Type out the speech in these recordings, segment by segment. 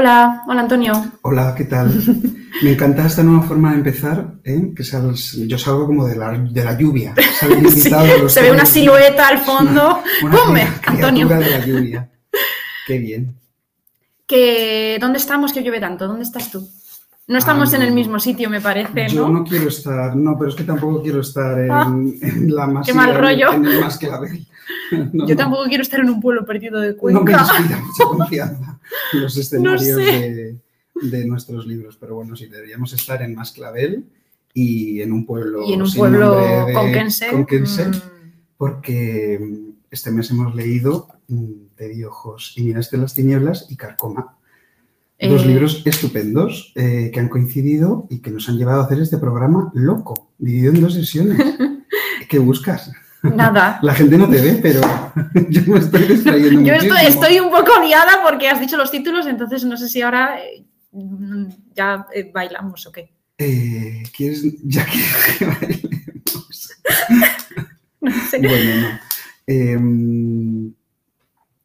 Hola, hola Antonio. Hola, ¿qué tal? Me encanta esta nueva forma de empezar, ¿eh? que sales- yo salgo como de la, de la lluvia. Sí, se ve una silueta al fondo. Una ¡Pum! cri- Antonio. de la lluvia. Qué bien. Que, ¿Dónde estamos que llueve tanto? ¿Dónde estás tú? No estamos Ah, en el mismo sitio, me parece, Yo ¿no? no quiero estar, no, pero es que tampoco quiero estar en, Ah, en la más qué mal rollo. en el más clavel. No, Yo no. tampoco quiero estar en un pueblo perdido de No me Cuenca. inspira mucha confianza los escenarios sé. de, de nuestros libros, pero bueno, sí, deberíamos estar en Masclavel y en un pueblo y en un sin pueblo nombre de- conquense. conquense, mm, porque mm, este mes hemos leído mm, Te di ojos y miraste las tinieblas y Carcoma. Dos eh, libros estupendos eh, que han coincidido y que nos han llevado a hacer este programa loco, dividido en dos sesiones. ¿Qué buscas? Nada. La gente no te ve, pero yo me estoy distrayendo Yo estoy, estoy un poco liada porque has dicho los títulos, entonces no sé si ahora eh, ya eh, bailamos o qué. Eh, ¿Quieres ya que bailemos? No sé. Bueno, no. Eh,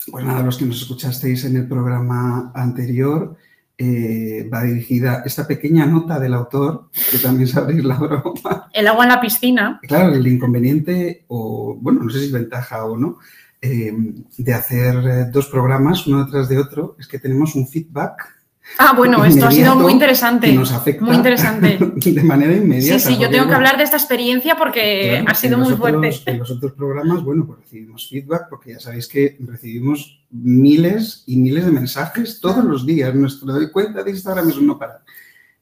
pues nada, los que nos escuchasteis en el programa anterior, eh, va dirigida esta pequeña nota del autor, que también sabréis la broma. El agua en la piscina. Claro, el inconveniente, o bueno, no sé si es ventaja o no, eh, de hacer dos programas uno detrás de otro, es que tenemos un feedback Ah, bueno, esto ha sido muy interesante. nos afecta Muy interesante. de manera inmediata. Sí, sí, yo tengo que hablar de esta experiencia porque Claro, ha sido muy fuerte. En los otros programas, bueno, pues recibimos feedback porque ya sabéis que recibimos miles y miles de mensajes todos los días. Nuestra cuenta de Instagram es no parar.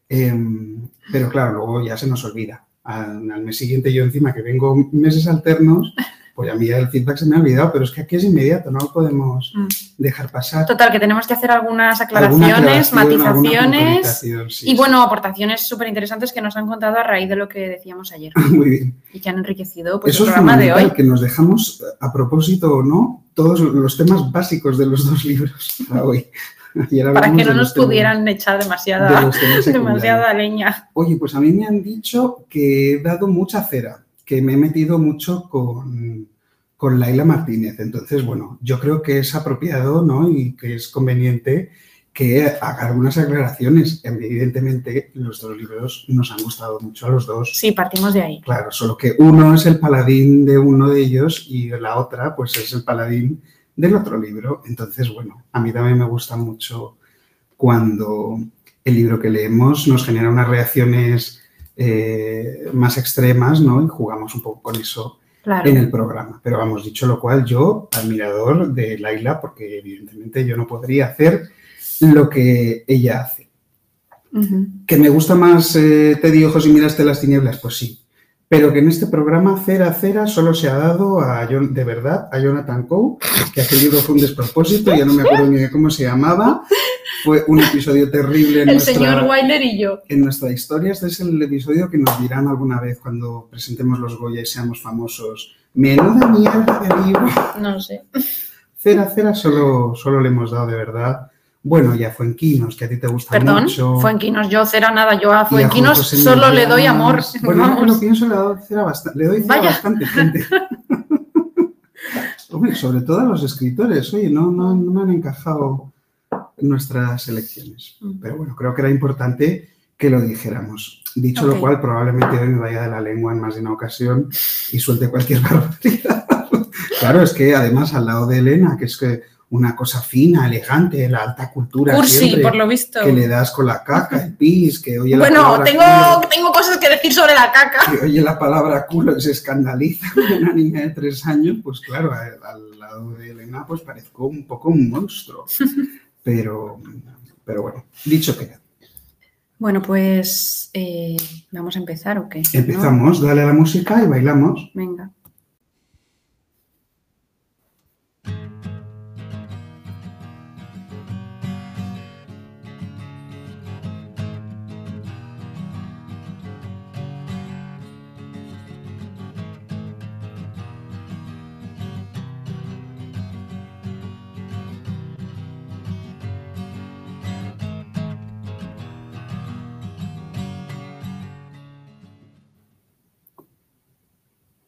Em, pero claro, luego ya se nos olvida. Al, al mes siguiente yo encima que vengo meses alternos, pues a mí el feedback se me ha olvidado, pero es que aquí es inmediato, no lo podemos Mm. dejar pasar. Total, que tenemos que hacer algunas Alguna aclaraciones, aclaración, matizaciones sí, y bueno, aportaciones súper interesantes que nos han contado a raíz de lo que decíamos ayer. Muy bien. y que han enriquecido pues, Eso el es programa de fundamental, hoy. que nos dejamos, a propósito o no, todos los temas básicos de los dos libros para hoy. Para que no de nos pudieran echar de demasiada, demasiada leña. Oye, pues a mí me han dicho que he dado mucha cera, que me he metido mucho con, con Laila Martínez. Entonces, bueno, yo creo que es apropiado ¿no? y que es conveniente que haga algunas aclaraciones. Evidentemente, los dos libros nos han gustado mucho a los dos. Sí, partimos de ahí. Claro, solo que uno es el paladín de uno de ellos y la otra, pues es el paladín del otro libro. Entonces, bueno, a mí también me gusta mucho cuando el libro que leemos nos genera unas reacciones eh, más extremas, ¿no? Y jugamos un poco con eso Claro. en el programa. Pero vamos, dicho lo cual, yo, admirador de Laila, porque evidentemente yo no podría hacer lo que ella hace. ¿Que me gusta más eh, Te di ojos y miraste las tinieblas? Pues sí. Pero que en este programa Cera Cera solo se ha dado a Jon- de verdad a Jonathan Coe, que aquel libro fue un despropósito, ya no me acuerdo ni de cómo se llamaba. Fue un episodio terrible en, El nuestra, señor Wilder y yo. en nuestra historia. Este es el episodio que nos dirán alguna vez cuando presentemos los Goya y seamos famosos. Menuda mierda de libro. No sé. Cera Cera solo, solo le hemos dado de verdad. Bueno, ya Fuenquinos, que a ti te gusta Perdón, mucho. Fuenquinos, yo cera nada, yo a Y a Fuenquinos José solo le doy amor. Bueno, Vamos. lo pienso, le doy cera bastante, le doy cera Vaya. bastante gente. Hombre, sobre todo a los escritores, oye, no, no, no me han encajado nuestras elecciones. Mm. Pero bueno, creo que era importante que lo dijéramos. Dicho lo cual, probablemente hoy me vaya de la lengua en más de una ocasión y suelte cualquier barbaridad. claro, es que además al lado de Elena, que es que una cosa fina, elegante, la alta cultura Cursi, siempre, por lo visto. que le das con la caca, el pis, que oye la Bueno, palabra tengo, culo, tengo cosas que decir sobre la caca. que oye la palabra culo y se escandaliza una niña de tres años, pues claro, al lado de Elena pues parezco un poco un monstruo. Pero, pero bueno, dicho queda. Bueno, pues eh, vamos a empezar o qué. ¿No? Empezamos, dale a la música y bailamos. Venga.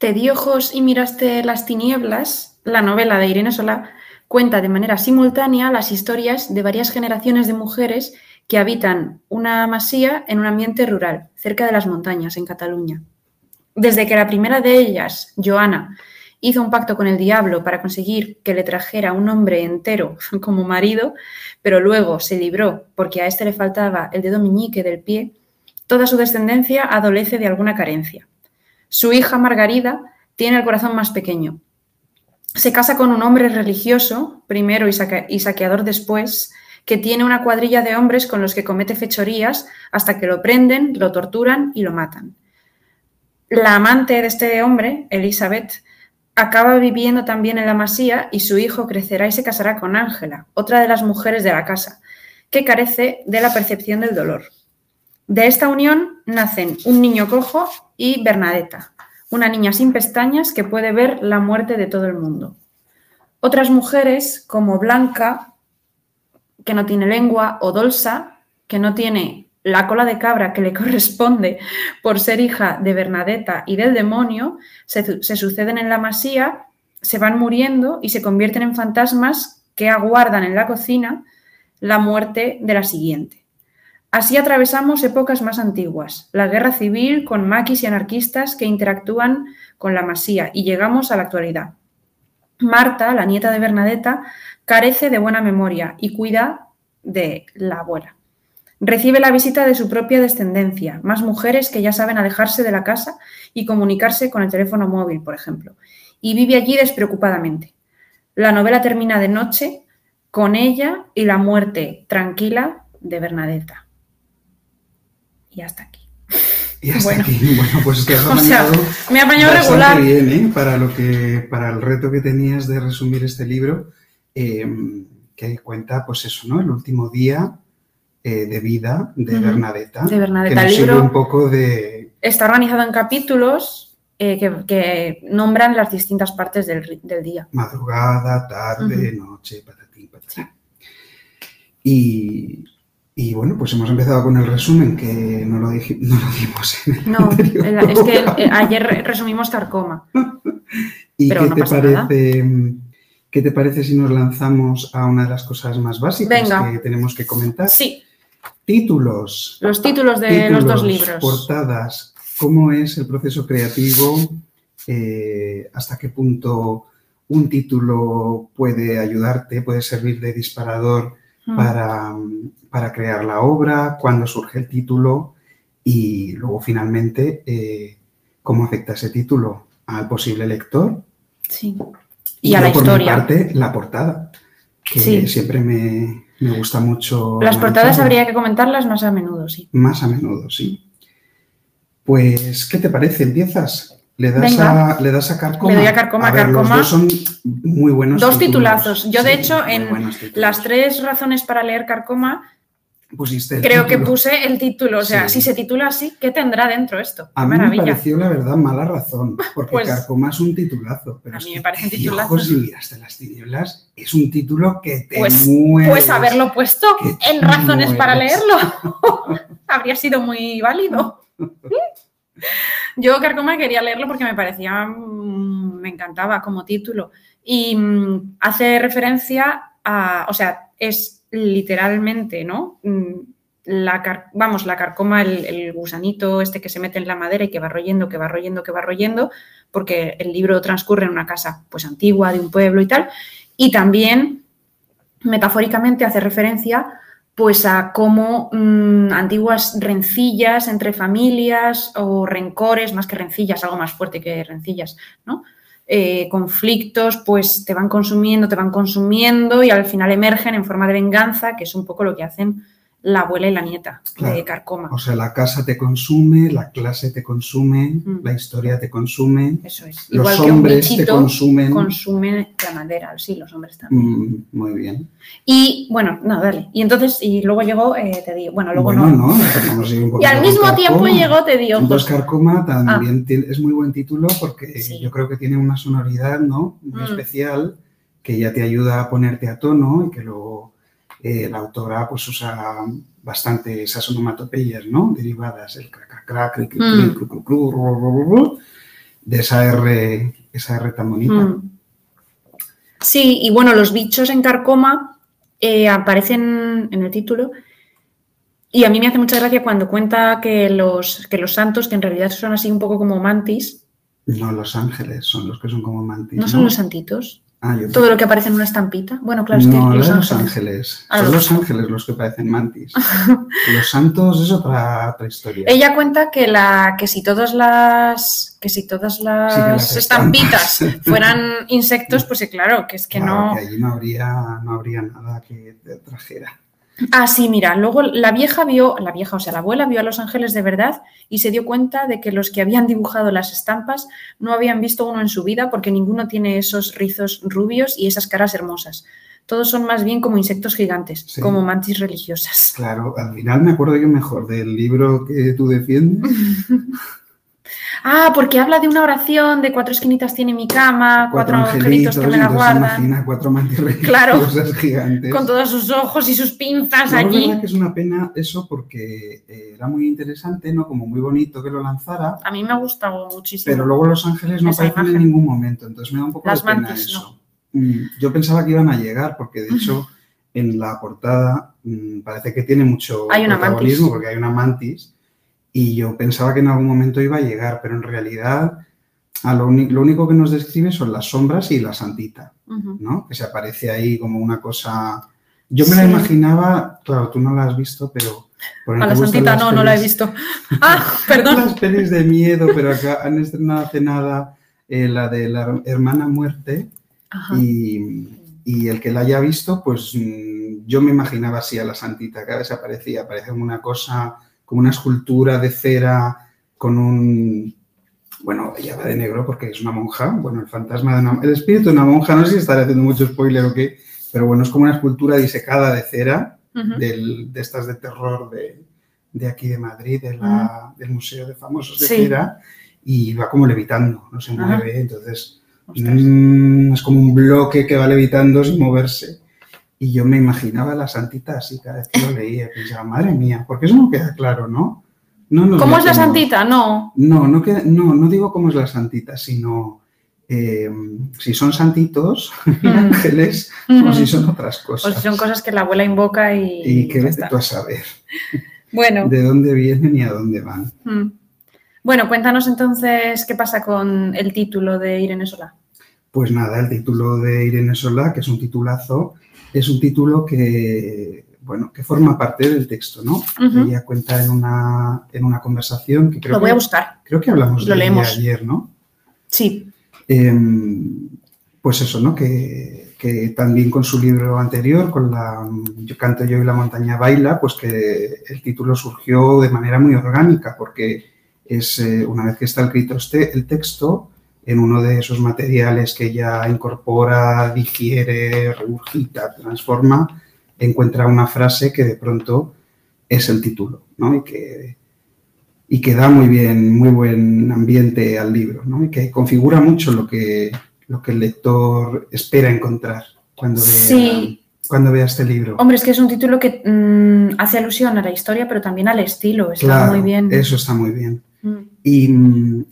Te di ojos y miraste las tinieblas, la novela de Irene Solá, cuenta de manera simultánea las historias de varias generaciones de mujeres que habitan una masía en un ambiente rural, cerca de las montañas, en Cataluña. Desde que la primera de ellas, Joana, hizo un pacto con el diablo para conseguir que le trajera un hombre entero como marido, pero luego se libró porque a este le faltaba el dedo meñique del pie, toda su descendencia adolece de alguna carencia. Su hija Margarida tiene el corazón más pequeño. Se casa con un hombre religioso, primero y, saqueador después, que tiene una cuadrilla de hombres con los que comete fechorías hasta que lo prenden, lo torturan y lo matan. La amante de este hombre, Elizabeth, acaba viviendo también en la masía y su hijo crecerá y se casará con Ángela, otra de las mujeres de la casa, que carece de la percepción del dolor. De esta unión nacen un niño cojo y Bernadetta, una niña sin pestañas que puede ver la muerte de todo el mundo. Otras mujeres, como Blanca, que no tiene lengua, o Dolsa, que no tiene la cola de cabra que le corresponde por ser hija de Bernadetta y del demonio, se, suceden en la masía, se van muriendo y se convierten en fantasmas que aguardan en la cocina la muerte de la siguiente. Así atravesamos épocas más antiguas, la guerra civil con maquis y anarquistas que interactúan con la masía y llegamos a la actualidad. Marta, la nieta de Bernadetta, carece de buena memoria y cuida de la abuela. Recibe la visita de su propia descendencia, más mujeres que ya saben alejarse de la casa y comunicarse con el teléfono móvil, por ejemplo, y vive allí despreocupadamente. La novela termina de noche con ella y la muerte tranquila de Bernadetta. Y hasta aquí. Y hasta aquí. Bueno, pues te has me ha apañado regular. bien, ¿eh? Para, lo que, para el reto que tenías de resumir este libro, eh, que cuenta, pues eso, ¿no? El último día eh, de vida de Bernadetta. De Bernadetta. el libro un poco de... Está organizado en capítulos eh, que, nombran las distintas partes del, día. Madrugada, tarde, noche, patatín, patatín. Y, y, bueno, pues hemos empezado con el resumen que no lo, no lo dimos en No, es que ayer resumimos Carcoma. ¿Y qué te parece? ¿Qué te parece si nos lanzamos a una de las cosas más básicas que tenemos que comentar? Sí. Títulos. Los títulos de los dos libros. Portadas. ¿Cómo es el proceso creativo? Eh, ¿Hasta qué punto un título puede ayudarte, puede servir de disparador mm. para, para, crear la obra? ¿Cuándo surge el título? Y luego, finalmente, eh, ¿cómo afecta ese título al posible lector? Sí. Y, a la historia. Por mi parte, la portada, que siempre me, me gusta mucho. Las portadas habría que comentarlas más a menudo, sí. Más a menudo, sí. Pues, ¿qué te parece? ¿Empiezas? Le das, a, le das a Carcoma. Le doy a Carcoma, Carcoma. Los dos son muy buenos. Dos titulazos. Yo, de hecho, en las tres razones para leer Carcoma, Creo que puse el título, o sea, si se titula así, ¿qué tendrá dentro esto? A mí me pareció, la verdad, mala razón, porque pues, Carcoma es un titulazo. Pero a mí me parece un titulazo. Ojos y miras de las tinieblas es un título que te pues, Pues haberlo puesto en razones para leerlo habría sido muy válido. Yo Carcoma quería leerlo porque me parecía, mm, me encantaba como título y mm, hace referencia a, o sea, es literalmente, ¿no? Mm, la vamos, la carcoma, el, gusanito este que se mete en la madera y que va royendo, que va royendo, que va royendo, porque el libro transcurre en una casa pues antigua, de un pueblo y tal. Y también, metafóricamente, hace referencia pues a cómo mm, antiguas rencillas entre familias o rencores, más que rencillas, algo más fuerte que rencillas, ¿no? Eh, conflictos, pues te van consumiendo, te van consumiendo y al final emergen en forma de venganza, que es un poco lo que hacen la abuela y la nieta de Carcoma. O sea, la casa te consume, la clase te consume, la historia te consume. Eso es. Los hombres te consumen. Consumen la madera, sí, los hombres también. Mm, muy bien. Y bueno, no, dale. Y entonces, y luego llegó, eh, te digo, bueno, luego bueno, no. no y al mismo tiempo llegó, te digo. Dos Carcoma también ah. es muy buen título porque yo creo que tiene una sonoridad, ¿no? Muy mm. especial que ya te ayuda a ponerte a tono y que luego eh, la autora pues usa bastante esas onomatopeyas, ¿no? Derivadas, el cracacrac, de esa R, esa R tan bonita. Sí, y bueno, los bichos en carcoma eh, aparecen en el título. Y a mí me hace mucha gracia cuando cuenta que los, que los santos, que en realidad son así un poco como mantis. No, los ángeles son los que son como mantis. ¿No, son los santitos? Ah, yo Todo lo que aparece en una estampita. Bueno, claro, es que no, los de los ángeles. ángeles. Ah, Son los- los ángeles los que parecen mantis. los santos es otra, otra historia. Ella cuenta que la que si todas las que si todas las, Sí, que las estampitas fueran insectos, pues sí, claro, que es que Claro, no. que allí no habría, no habría nada que te trajera. Ah, sí, mira, luego la vieja vio, la vieja, o sea, la abuela vio a los ángeles de verdad y se dio cuenta de que los que habían dibujado las estampas no habían visto uno en su vida porque ninguno tiene esos rizos rubios y esas caras hermosas. Todos son más bien como insectos gigantes, Sí. como mantis religiosas. Claro, al final me acuerdo yo mejor del libro que tú defiendes. Ah, porque habla de una oración de cuatro esquinitas tiene mi cama, cuatro, angelitos que me la guardan, Imagina cuatro mantis Claro. religiosas gigantes. con todos sus ojos y sus pinzas allí. verdad que es una pena eso porque eh, era muy interesante, ¿no? Como muy bonito que lo lanzara, A mí me ha gustado muchísimo. pero luego los ángeles no aparecen en imagen. ningún momento, entonces me da un poco Las de pena mantis, eso. Mm, Yo pensaba que iban a llegar porque de hecho en la portada mm, parece que tiene mucho Hay una protagonismo mantis. porque hay una mantis y yo pensaba que en algún momento iba a llegar, pero en realidad a lo, lo único que nos describe son las sombras y la santita. Ujú. ¿no? Que se aparece ahí como una cosa. Yo me la Sí. imaginaba, claro, tú no la has visto, pero. por A la santita no, no la he pelis- visto. Ah, perdón. Las pelis de miedo, pero acá han estrenado hace nada eh, la de la hermana muerte y, y el que la haya visto, pues mm, yo me imaginaba así a la santita, cada vez aparecía, aparece como una cosa, como una escultura de cera con un... Bueno, ella va de negro porque es una monja, bueno, el fantasma de una... El espíritu de una monja, no sé si estaré haciendo mucho spoiler o qué, pero bueno, es como una escultura disecada de cera, del- de estas de terror de, de aquí de Madrid, de la- del Museo de Famosos de Sí. Cera, y va como levitando, no se mueve, entonces mm, es como un bloque que va levitando sin moverse. Y yo me imaginaba a la santita así cada vez que lo leía, pensaba, madre mía, porque eso no queda claro, ¿no? no nos ¿Cómo es la santita? No. No, no, queda- no, no digo cómo es la santita, sino eh, si son santitos, Mm. ángeles, o si son otras O cosas. si son cosas que la abuela invoca y. Y ya vete tú a saber Bueno. de dónde vienen y a dónde van. mm. Bueno, cuéntanos entonces qué pasa con el título de Irene Solá. Pues nada, el título de Irene Solá, que es un titulazo, es un título que, bueno, que forma parte del texto, ¿no? Ujú. Ella cuenta en una, en una conversación que creo, Lo voy a que, buscar. creo que hablamos Lo de ella ayer, ¿no? Sí. Em, pues eso, ¿no? Que, que también con su libro anterior, con la Yo canto yo y la montaña baila, pues que el título surgió de manera muy orgánica, porque es eh, una vez que está escrito este, el texto, en uno de esos materiales que ella incorpora, digiere, regurgita, transforma, encuentra una frase que de pronto es el título, ¿no? Y que, y que da muy bien, muy buen ambiente al libro, ¿no? Y que configura mucho lo que, lo que el lector espera encontrar cuando vea, Sí. cuando vea este libro. Hombre, es que es un título que mm, hace alusión a la historia, pero también al estilo. Está Claro, muy bien. Eso está muy bien. Mm. Y,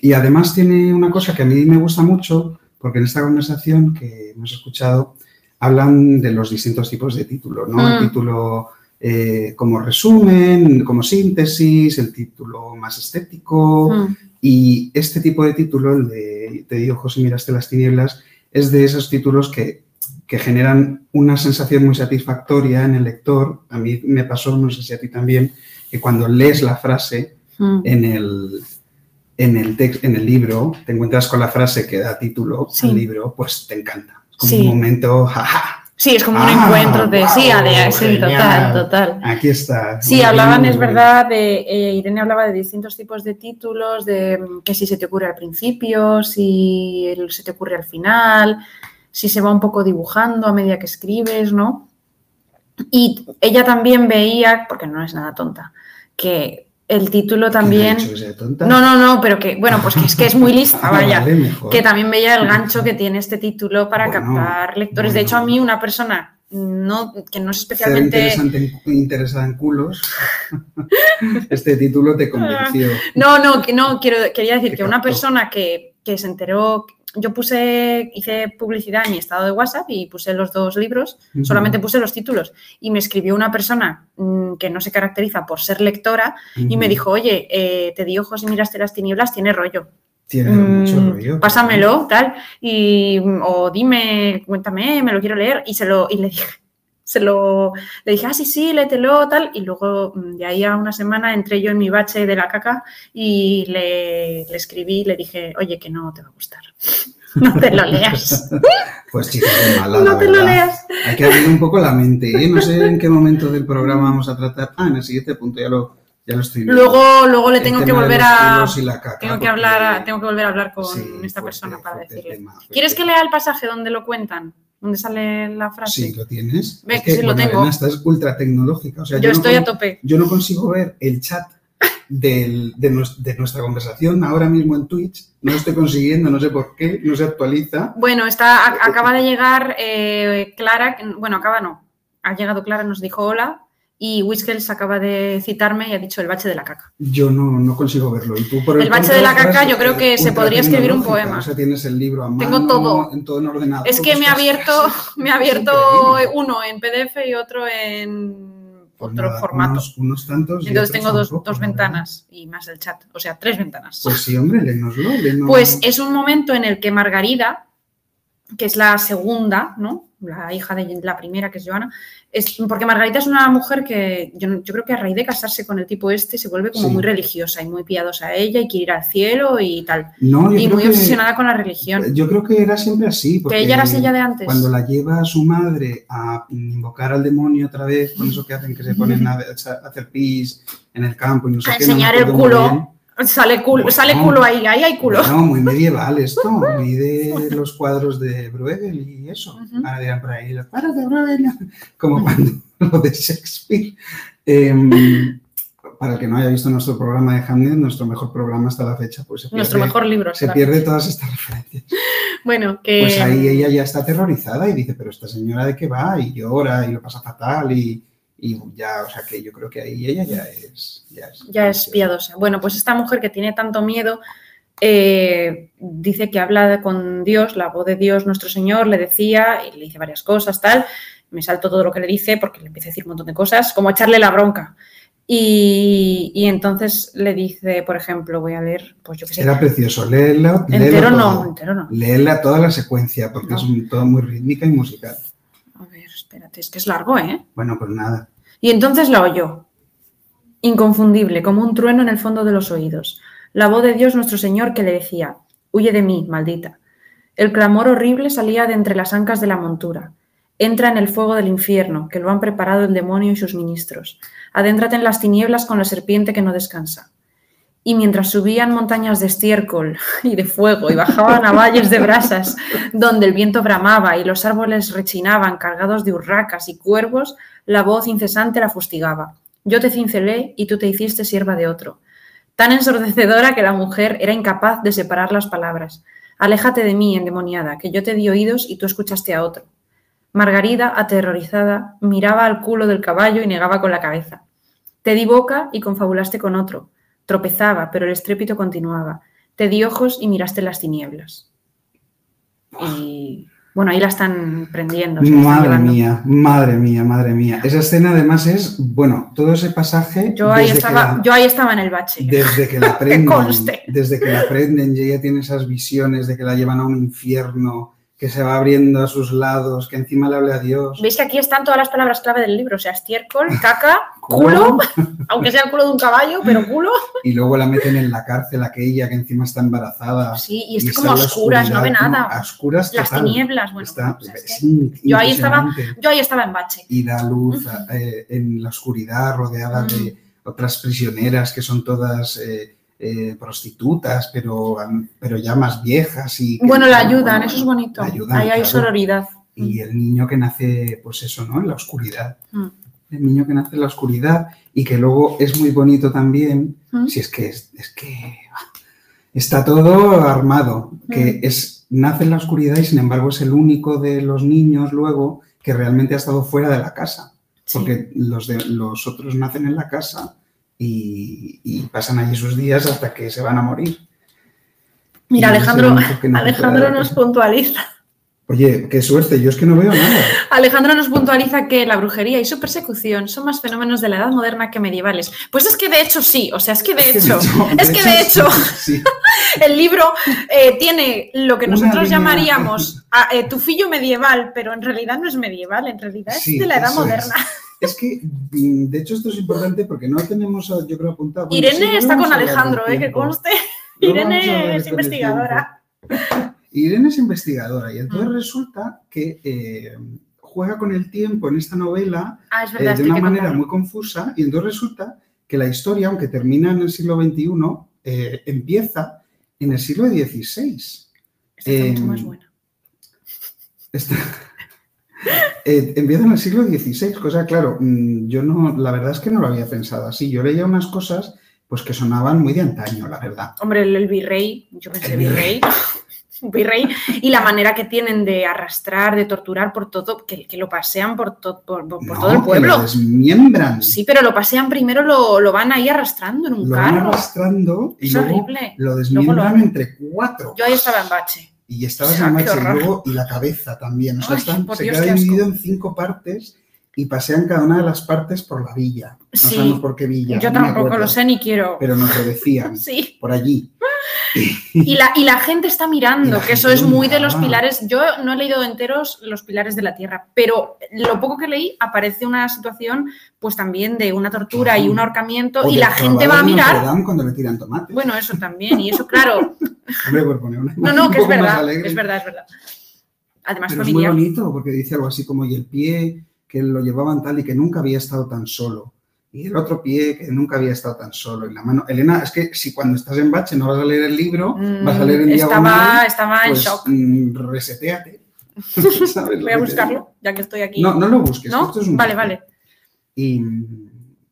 y además tiene una cosa que a mí me gusta mucho, porque en esta conversación que hemos escuchado hablan de los distintos tipos de título, ¿no? El Mm. título eh, como resumen, como síntesis, el título más estético. Mm. Y este tipo de título, el de Te digo, José, miraste las tinieblas, es de esos títulos que, que generan una sensación muy satisfactoria en el lector. A mí me pasó, no sé si a ti también, que cuando lees la frase Mm. en el, en el, en el libro, te encuentras con la frase que da título Sí. al libro, pues te encanta. Es como Sí. un momento, jaja, Sí, es como un Ah, encuentro de sí, de sí, total, genial. total. aquí está. Sí, hablaban, bien, es verdad, de eh, Irene hablaba de distintos tipos de títulos, de mm, que si se te ocurre al principio, si se te ocurre al final, si se va un poco dibujando a medida que escribes, ¿no? Y ella también veía, porque no es nada tonta, que el título ¿Quién ha también... dicho que sea tonta? No, no, no, pero que, bueno, pues que es que es muy lista, vaya. vale. Que también veía el gancho que tiene este título para Bueno, captar lectores. De hecho, a mí una persona no, que no es especialmente... interesada en culos. este título te convenció. No, no, que no, quiero, quería decir Te que una persona que que se enteró, yo puse, hice publicidad en mi estado de WhatsApp y puse los dos libros, solamente puse los títulos. Y me escribió una persona mm, que no se caracteriza por ser lectora y me dijo, oye, eh, te di ojos y miraste las tinieblas, tiene rollo. Tiene Mm, mucho rollo. pásamelo, tal, y o dime, cuéntame, me lo quiero leer, y se lo, y le dije, se lo, le dije, ah, sí, sí, léetelo, tal, y luego mm, de ahí a una semana entré yo en mi bache de la caca y le, le escribí y le dije, oye, que no te va a gustar, no te lo leas, Pues chica, qué mala, la no te lo leas. Hay que abrir un poco la mente, ¿eh? No sé en qué momento del programa vamos a tratar. Ah, en el siguiente punto, ya lo, ya lo estoy viendo. Luego, luego le tengo que volver a... caca, Tengo que, hablar, tengo que volver a hablar con Sí, esta fuerte, persona para decirle. tema, ¿Quieres que lea el pasaje donde lo cuentan? ¿Dónde sale la frase? Sí, lo tienes. Ve Es que sí lo bueno, tengo. Elena, estás ultra tecnológica. O sea, yo estoy a tope. Yo no consigo ver el chat del- de, nues- de nuestra conversación ahora mismo en Twitch. No lo estoy consiguiendo, no sé por qué, no se actualiza. Bueno, está, a- acaba de llegar eh, Clara, bueno, acaba no, ha llegado Clara, nos dijo hola y Whiskels acaba de citarme y ha dicho el bache de la caca. Yo no, no consigo verlo. Y tú, por El bache de la caca, yo creo que se podría escribir un poema. O sea, tienes el libro a mano, Tengo todo. en todo en ordenador. Es que me ha abierto, me ha abierto uno en PDF y otro en Pues otro nada, formato. Unos, unos tantos. Entonces tengo dos, dos ventanas y más el chat, o sea, tres ventanas. Pues sí, hombre, léenoslo. léenos- Pues es un momento en el que Margarida, que es la segunda, ¿no? La hija de la primera, que es Joana, es, porque Margarita es una mujer que yo, yo creo que a raíz de casarse con el tipo este se vuelve como Sí. muy religiosa y muy piadosa a ella y quiere ir al cielo y tal. No, Y muy que- obsesionada con la religión. Yo creo que era siempre así. Que porque ella era así ya de antes. Cuando la lleva a su madre a invocar al demonio otra vez, con eso que hacen que se ponen a, a hacer pis en el campo y no sé A qué. no enseñar el culo. bien. Sale culo, Bueno. sale culo ahí, ahí hay culo. No, muy medieval esto, muy de los cuadros de Bruegel y eso. Ujú. Ahora dirán por ahí, los cuadros de Bruegel, como cuando lo de Shakespeare. Em, para el que no haya visto nuestro programa de Hamlet, nuestro mejor programa hasta la fecha, pues se pierde, Nuestro mejor libro. se pierde todas estas referencias. Bueno, que Pues ahí ella ya está aterrorizada y dice, pero esta señora de qué va y llora y lo pasa fatal y, y ya, o sea que yo creo que ahí ella ya es... Ya es, ya es piadosa. Bueno, pues esta mujer que tiene tanto miedo eh, dice que habla con Dios, la voz de Dios, nuestro Señor, le decía y le dice varias cosas, tal. Me salto todo lo que le dice porque le empieza a decir un montón de cosas, como echarle la bronca. Y, y entonces le dice, por ejemplo, voy a leer, pues yo qué sé, Era precioso, léelo, entero no, entero no. Léela toda la secuencia porque No. es un- todo muy rítmica y musical. Es que es largo, ¿eh? Bueno, pues nada. Y entonces la oyó, inconfundible, como un trueno en el fondo de los oídos, la voz de Dios nuestro Señor que le decía, huye de mí, maldita. El clamor horrible salía de entre las ancas de la montura. Entra en el fuego del infierno, que lo han preparado el demonio y sus ministros. Adéntrate en las tinieblas con la serpiente que no descansa. Y mientras subían montañas de estiércol y de fuego y bajaban a valles de brasas, donde el viento bramaba y los árboles rechinaban cargados de urracas y cuervos, la voz incesante la fustigaba. Yo te cincelé y tú te hiciste sierva de otro. Tan ensordecedora que la mujer era incapaz de separar las palabras. Aléjate de mí, endemoniada, que yo te di oídos y tú escuchaste a otro. Margarida, aterrorizada, miraba al culo del caballo y negaba con la cabeza. Te di boca y confabulaste con otro. Tropezaba, pero el estrépito continuaba. Te di ojos y miraste las tinieblas. Y bueno, ahí la están prendiendo. están Madre mía, madre mía, madre mía. Esa escena además es, bueno, todo ese pasaje... Yo ahí, que estaba, la- yo ahí estaba en el bache. Desde que la Que prenden, conste. desde que la prenden y ella tiene esas visiones de que la llevan a un infierno, que se va abriendo a sus lados, que encima le habla a Dios. ¿Veis que aquí están todas las palabras clave del libro? O sea, estiércol, caca, culo, aunque sea el culo de un caballo, pero culo. Y luego la meten en la cárcel aquella que encima está embarazada. Sí, y está como a oscuras, no ve nada. A oscuras Las total. tinieblas, bueno. Está- o sea, es es que in- yo ahí estaba- yo ahí estaba en bache. Y da luz eh, en la oscuridad, rodeada Mm. de otras prisioneras que son todas eh, eh, prostitutas, pero, pero ya más viejas. Y Bueno, la ayudan, eso es bonito. ayudan, ahí hay claro. sororidad. Y el niño que nace, pues eso, ¿no? En la oscuridad. Mm. El niño que nace en la oscuridad y que luego es muy bonito también, Mm. si es que es, es que está todo armado, que Mm. es nace en la oscuridad y sin embargo es el único de los niños luego que realmente ha estado fuera de la casa, Sí. porque los, de, los otros nacen en la casa y, y pasan allí sus días hasta que se van a morir. Mira, Alejandro, no Alejandro nos puntualiza. Oye, qué suerte, yo es que no veo nada. Alejandro nos puntualiza que la brujería y su persecución son más fenómenos de la edad moderna que medievales. Pues es que de hecho sí, o sea, es que de hecho, es que de hecho sí. el libro eh, tiene lo que Una nosotros línea- llamaríamos a, eh, tufillo medieval, pero en realidad no es medieval, en realidad es Sí, de la edad es. Es que, mm, de hecho, esto es importante porque no tenemos, yo creo, apuntado. Bueno, Irene está con Alejandro, eh, que conste. Irene es investigadora. Irene es investigadora y entonces Mm. resulta que eh, juega con el tiempo en esta novela Ah, es eh, de una manera contarlo. muy confusa y entonces resulta que la historia, aunque termina en el siglo XXI, eh, empieza en el siglo XVI. Esta está mucho em, más buena. Está- Eh, empieza en el siglo XVI, cosa, claro, mm, yo no, la verdad es que no lo había pensado así. Yo leía unas cosas pues que sonaban muy de antaño, la verdad. Hombre, el, el virrey, yo pensé El virrey. virrey y la manera que tienen de arrastrar, de torturar por todo, que, que lo pasean por, to- por, No, todo el que lo pueblo. desmiembran. Sí, pero lo pasean primero, lo, lo van ahí arrastrando en un lo van carro. arrastrando y Es luego horrible. lo desmiembran entre cuatro. Yo ahí estaba en bache. Y estabas Ah, en qué macho y horror. luego y la cabeza también. O sea, Ay, están- por se Dios, queda dividido en cinco partes y pasean cada una de las partes por la villa. No Sí. sabemos por qué villa. Yo no tampoco acuerdo, lo sé ni quiero. Pero nos lo decían. Sí. Por allí. Y la, y la gente está mirando, la que eso es muy de los pilares. Yo no he leído enteros los pilares de la tierra, pero lo poco que leí aparece una situación, pues también de una tortura y un ahorcamiento, O y la gente va a mirar. Cuando le tiran tomates. Bueno, eso también, y eso, claro. Hombre, por poner una No, no, que es verdad, es verdad, es verdad. Además, Pero es muy bonito porque dice algo así como, y el pie que lo llevaban tal y que nunca había estado tan solo. Y el otro pie que nunca había estado tan solo. Y la mano. Elena, es que si cuando estás en bache no vas a leer el libro, Mm, vas a leer en estaba, diagonal, estaba en pues shock. mm, reseteate. ¿Sabes lo Voy a buscarlo, ya que estoy aquí. No, no lo busques. ¿No? esto es un Vale, vale. Y,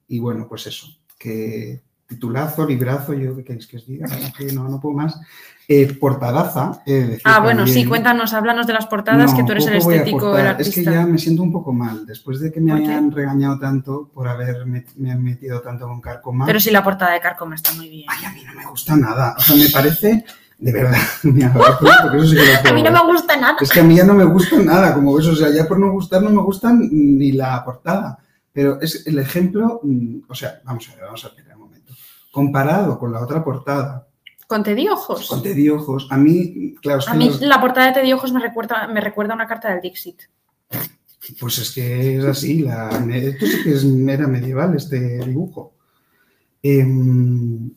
y bueno, pues eso, que titulazo, librazo, yo qué queréis que os diga, no, no puedo más. Eh, portadaza. de decir Ah, bueno, sí, cuéntanos, háblanos de las portadas, que tú eres el estético, el artista. Es que ya me siento un poco mal, después de que me hayan regañado tanto por haber met- me han metido tanto con Carcoma. Pero sí, la portada de Carcoma está muy bien. Ay, a mí no me gusta nada. O sea, me parece, de verdad, mira, porque eso sí que lo A mí no me gusta nada. es que a mí ya no me gusta nada, como ves, o sea, ya por no gustar no me gustan ni la portada. Pero es el ejemplo, mm, o sea, vamos a ver, vamos a ver un momento. Comparado con la otra portada, Con Tediojos. con Teddy Ojos, a mí, claro, A mí los- la portada de Tediojos me recuerda, me recuerda a una carta del Dixit. pues es que es así, la, esto sí que es, era medieval este dibujo. Em,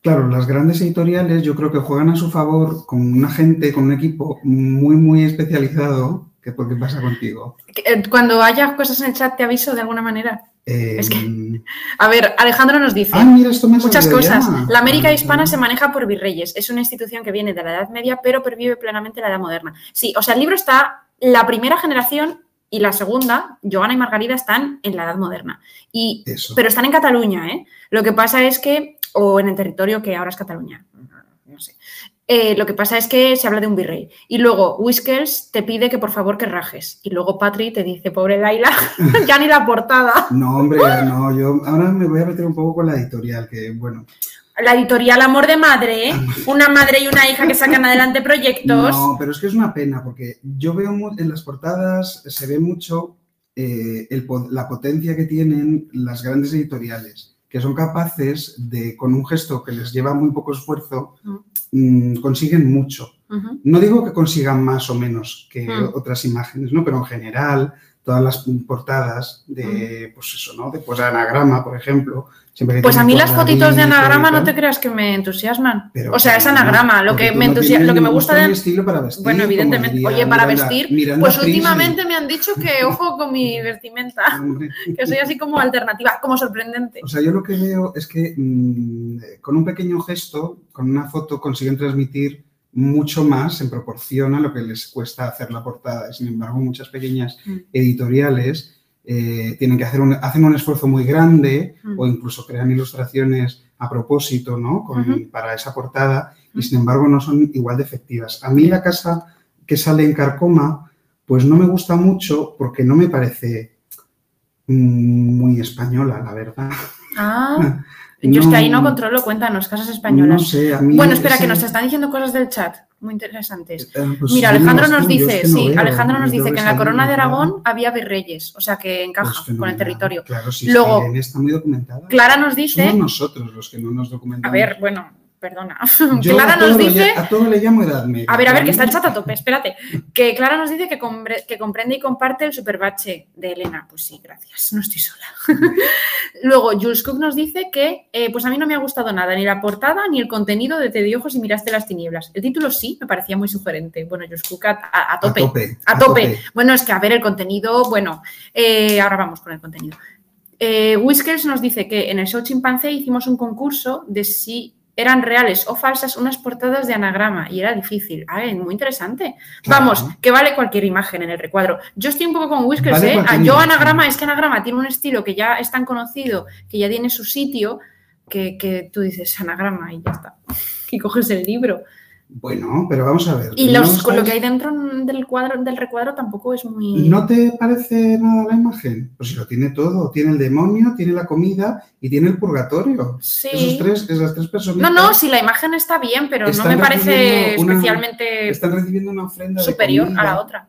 claro, las grandes editoriales yo creo que juegan a su favor con una gente, con un equipo muy, muy especializado. ¿Qué, ¿Por qué pasa contigo? Eh, Cuando haya cosas en el chat te aviso de alguna manera. Es que- A ver, Alejandro nos dice Ah, mira, esto muchas cosas. La América Ah, hispana se maneja por virreyes. Es una institución que viene de la Edad Media, pero pervive plenamente la Edad Moderna. Sí, o sea, el libro está, la primera generación y la segunda, Joana y Margarida, están en la Edad Moderna. Y Eso. pero están en Cataluña, ¿eh? Lo que pasa es que, o en el territorio que ahora es Cataluña. Eh, lo que pasa es que se habla de un virrey. Y luego Whiskers te pide que por favor que rajes. Y luego Patri te dice, pobre Laila, ya ni la portada. No, hombre, no, yo ahora me voy a meter un poco con la editorial, que bueno. La editorial Amor de Madre, ¿eh? una madre y una hija que sacan adelante proyectos. No, pero es que es una pena, porque yo veo en las portadas, se ve mucho eh, el la potencia que tienen las grandes editoriales, que son capaces de, con un gesto que les lleva muy poco esfuerzo, mm, consiguen mucho. No digo que consigan más o menos que otras imágenes, ¿no? Pero en general, todas las portadas de, pues eso, ¿no? De pues anagrama, por ejemplo. siempre que Pues a mí las fotitos de anagrama no te creas que me entusiasman. pero o sea, es anagrama. Lo que me, no entusia- tienes lo que me gusta de... estilo para vestir, Bueno, evidentemente. diría Oye, para Miranda- vestir, Miranda pues últimamente me han dicho que ojo con mi vestimenta, que soy así como alternativa, como sorprendente. O sea, yo lo que veo es que mm, con un pequeño gesto, con una foto, consiguen transmitir mucho más en proporción a lo que les cuesta hacer la portada. Sin embargo, muchas pequeñas Mm. editoriales eh, tienen que hacer un, hacen un esfuerzo muy grande Mm. o incluso crean ilustraciones a propósito ¿no? Con- para esa portada y Mm. sin embargo no son igual de efectivas. A mí la casa que sale en Carcoma pues no me gusta mucho porque no me parece muy española, la verdad. Ah, Yo es que ahí no No. controlo, cuéntanos, casas españolas. No sé, a mí bueno, espera, que nos están diciendo cosas del chat muy interesantes. Eh, pues Mira, Alejandro no, nos dice, que no sí, veo, Alejandro nos dice que en la corona de. Aragón había virreyes, o sea que encaja Pues con el territorio. Claro, sí, Luego, está muy documentada. Clara nos dice, Somos nosotros los que no nos documentamos. a ver, bueno, perdona, Yo Clara nos dice, a todo le llamo edad media. a ver, a ver, que está el chat a tope, espérate, que Clara nos dice que, compre- que comprende y comparte el superbache de Elena. Pues sí, gracias, no estoy sola. Luego, Jules Cook nos dice que, eh, pues a mí no me ha gustado nada, ni la portada, ni el contenido de Te di ojos y miraste las tinieblas. El título sí, me parecía muy sugerente. Bueno, Jules Cook a, a- a A tope. tope. A tope. Bueno, es que a ver el contenido, bueno, eh, ahora vamos con el contenido. Eh, Whiskers nos dice que en el show chimpancé hicimos un concurso de si eran reales o falsas unas portadas de anagrama y era difícil. Ah, muy interesante. Claro. Vamos, que vale cualquier imagen en el recuadro. Yo estoy un poco con Whiskers, Vale ¿eh? cualquier Yo anagrama, es que anagrama tiene un estilo que ya es tan conocido, que ya tiene su sitio, que, que tú dices anagrama y ya está. Y coges el libro. Bueno, pero vamos a ver. Y ¿no los, lo que hay dentro del cuadro, del recuadro tampoco es muy. ¿No te parece nada la imagen? Pues si lo tiene todo. Tiene el demonio, tiene la comida y tiene el purgatorio. Sí. Esos tres, esas tres personas No, no, si la imagen está bien, pero no me parece una- especialmente están recibiendo una ofrenda de superior a la otra.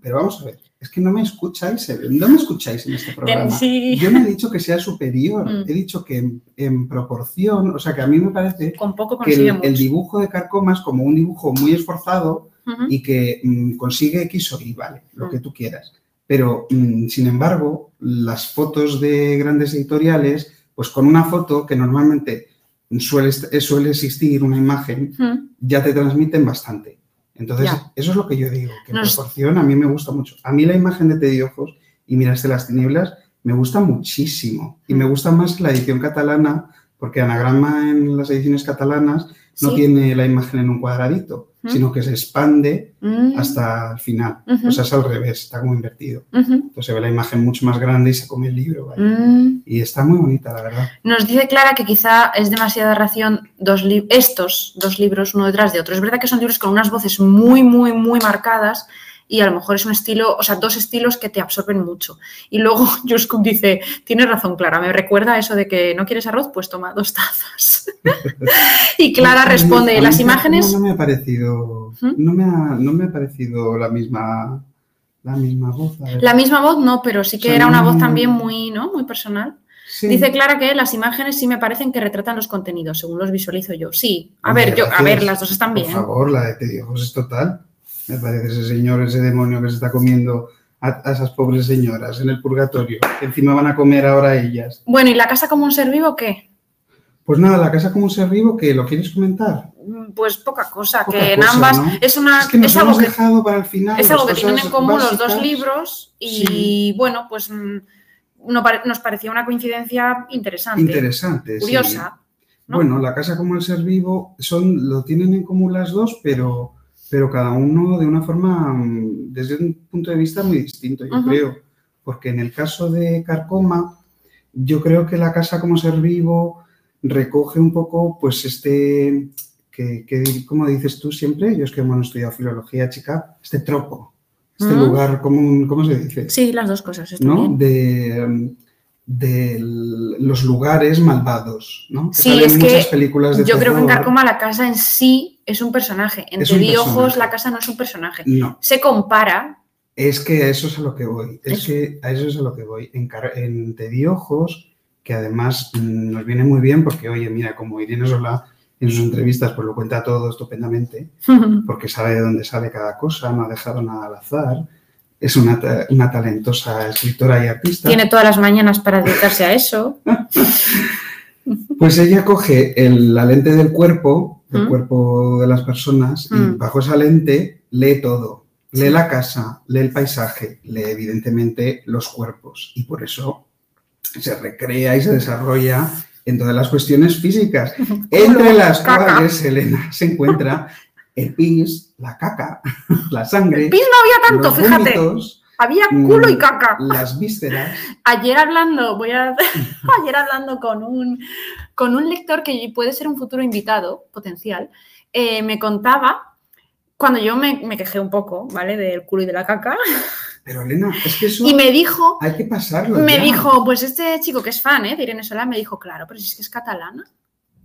Pero vamos a ver, es que no me escucháis, eh, no me escucháis en este programa. sí. Yo no he dicho que sea superior, Mm. he dicho que en, en proporción, o sea que a mí me parece Con poco que el, el dibujo de Carcoma es como un dibujo muy esforzado y que mm, consigue X o Y, vale, lo Mm. que tú quieras. Pero, sin embargo, las fotos de grandes editoriales, pues con una foto que normalmente suele, suele existir una imagen, ya te transmiten bastante. Entonces, Ya. eso es lo que yo digo, que en Nos- proporción a mí me gusta mucho. A mí la imagen de Te di ojos y Miraste las tinieblas me gusta muchísimo. Y Mm. me gusta más la edición catalana, porque Anagrama en las ediciones catalanas no Sí. tiene la imagen en un cuadradito, Sino que se expande Mm. hasta el final. O sea, es al revés, está como invertido. Entonces se ve la imagen mucho más grande y se come el libro. Mm. Y está muy bonita, la verdad. Nos dice Clara que quizá es demasiada ración dos estos dos libros uno detrás de otro. Es verdad que son libros con unas voces muy, muy, muy marcadas y a lo mejor es un estilo, o sea, dos estilos que te absorben mucho. Y luego Cook dice, tienes razón Clara, me recuerda eso de que no quieres arroz, pues toma dos tazas. y Clara responde, las imágenes... No me ha parecido, ¿Mm? no me ha, no me ha parecido la misma, la misma voz. la misma voz no, pero sí que era una voz también muy, ¿no? Muy personal. Sí. Dice Clara que las imágenes sí me parecen que retratan los contenidos, según los visualizo yo. Sí, a ver, yo, a ver, las dos están bien. Por favor, la de Te es total. Me parece ese señor, ese demonio que se está comiendo a, a esas pobres señoras en el purgatorio, que encima van a comer ahora ellas. Bueno, ¿y la casa como un ser vivo qué? Pues nada, la casa como un ser vivo, que lo quieres comentar. Mm, Pues poca cosa, Poca que en ambas ¿no? es una Es que nos es algo hemos que dejado para el final. es algo que tienen en común los dos libros y Sí. bueno, pues mm, nos parecía una coincidencia interesante, Interesante. sí. curiosa. ¿no? Bueno, la casa como el ser vivo son, lo tienen en común las dos, pero, pero cada uno de una forma, mm, desde un punto de vista muy distinto, yo creo. Porque en el caso de Carcoma, yo creo que la casa como ser vivo recoge un poco, pues, este, que, que, como dices tú siempre, yo es que bueno, he estudiado filología, chica, este tropo, este lugar común, ¿cómo se dice? Sí, las dos cosas ¿no? bien. De, de los lugares malvados, ¿no? Sí, es que muchas películas de Yo creo que en. Carcoma la casa en sí es un personaje. En Es Te un di ojos personaje. la casa no es un personaje. No, Se compara. es que a eso es a lo que voy. Es que a eso es a lo que voy. En, en Te di ojos, que además mm, nos viene muy bien porque, oye, mira, como Irene Sola en sus entrevistas pues lo cuenta todo estupendamente, porque sabe de dónde sale cada cosa, no ha dejado nada al azar. Es una, una talentosa escritora y artista. Tiene todas las mañanas para dedicarse a eso. Pues ella coge el- la lente del cuerpo, del ¿Mm? cuerpo de las personas, y Mm. bajo esa lente lee todo. Lee la casa, lee el paisaje, lee evidentemente los cuerpos. Y por eso se recrea y se desarrolla en todas las cuestiones físicas, entre las caca. cuales Elena se encuentra el pis, la caca, la sangre, Pis no había tanto, los fíjate. vómitos, Había culo y mm, caca. las vísceras. Ayer hablando, voy a ayer hablando con un con un lector que puede ser un futuro invitado potencial, eh, me contaba cuando yo me, me quejé un poco, ¿vale? Del culo y de la caca. Pero Elena, es que eso Y me dijo, hay que pasarlo. me ya. dijo, pues este chico que es fan, ¿eh? De Irene Solá, me dijo, claro, pero si es que es catalana.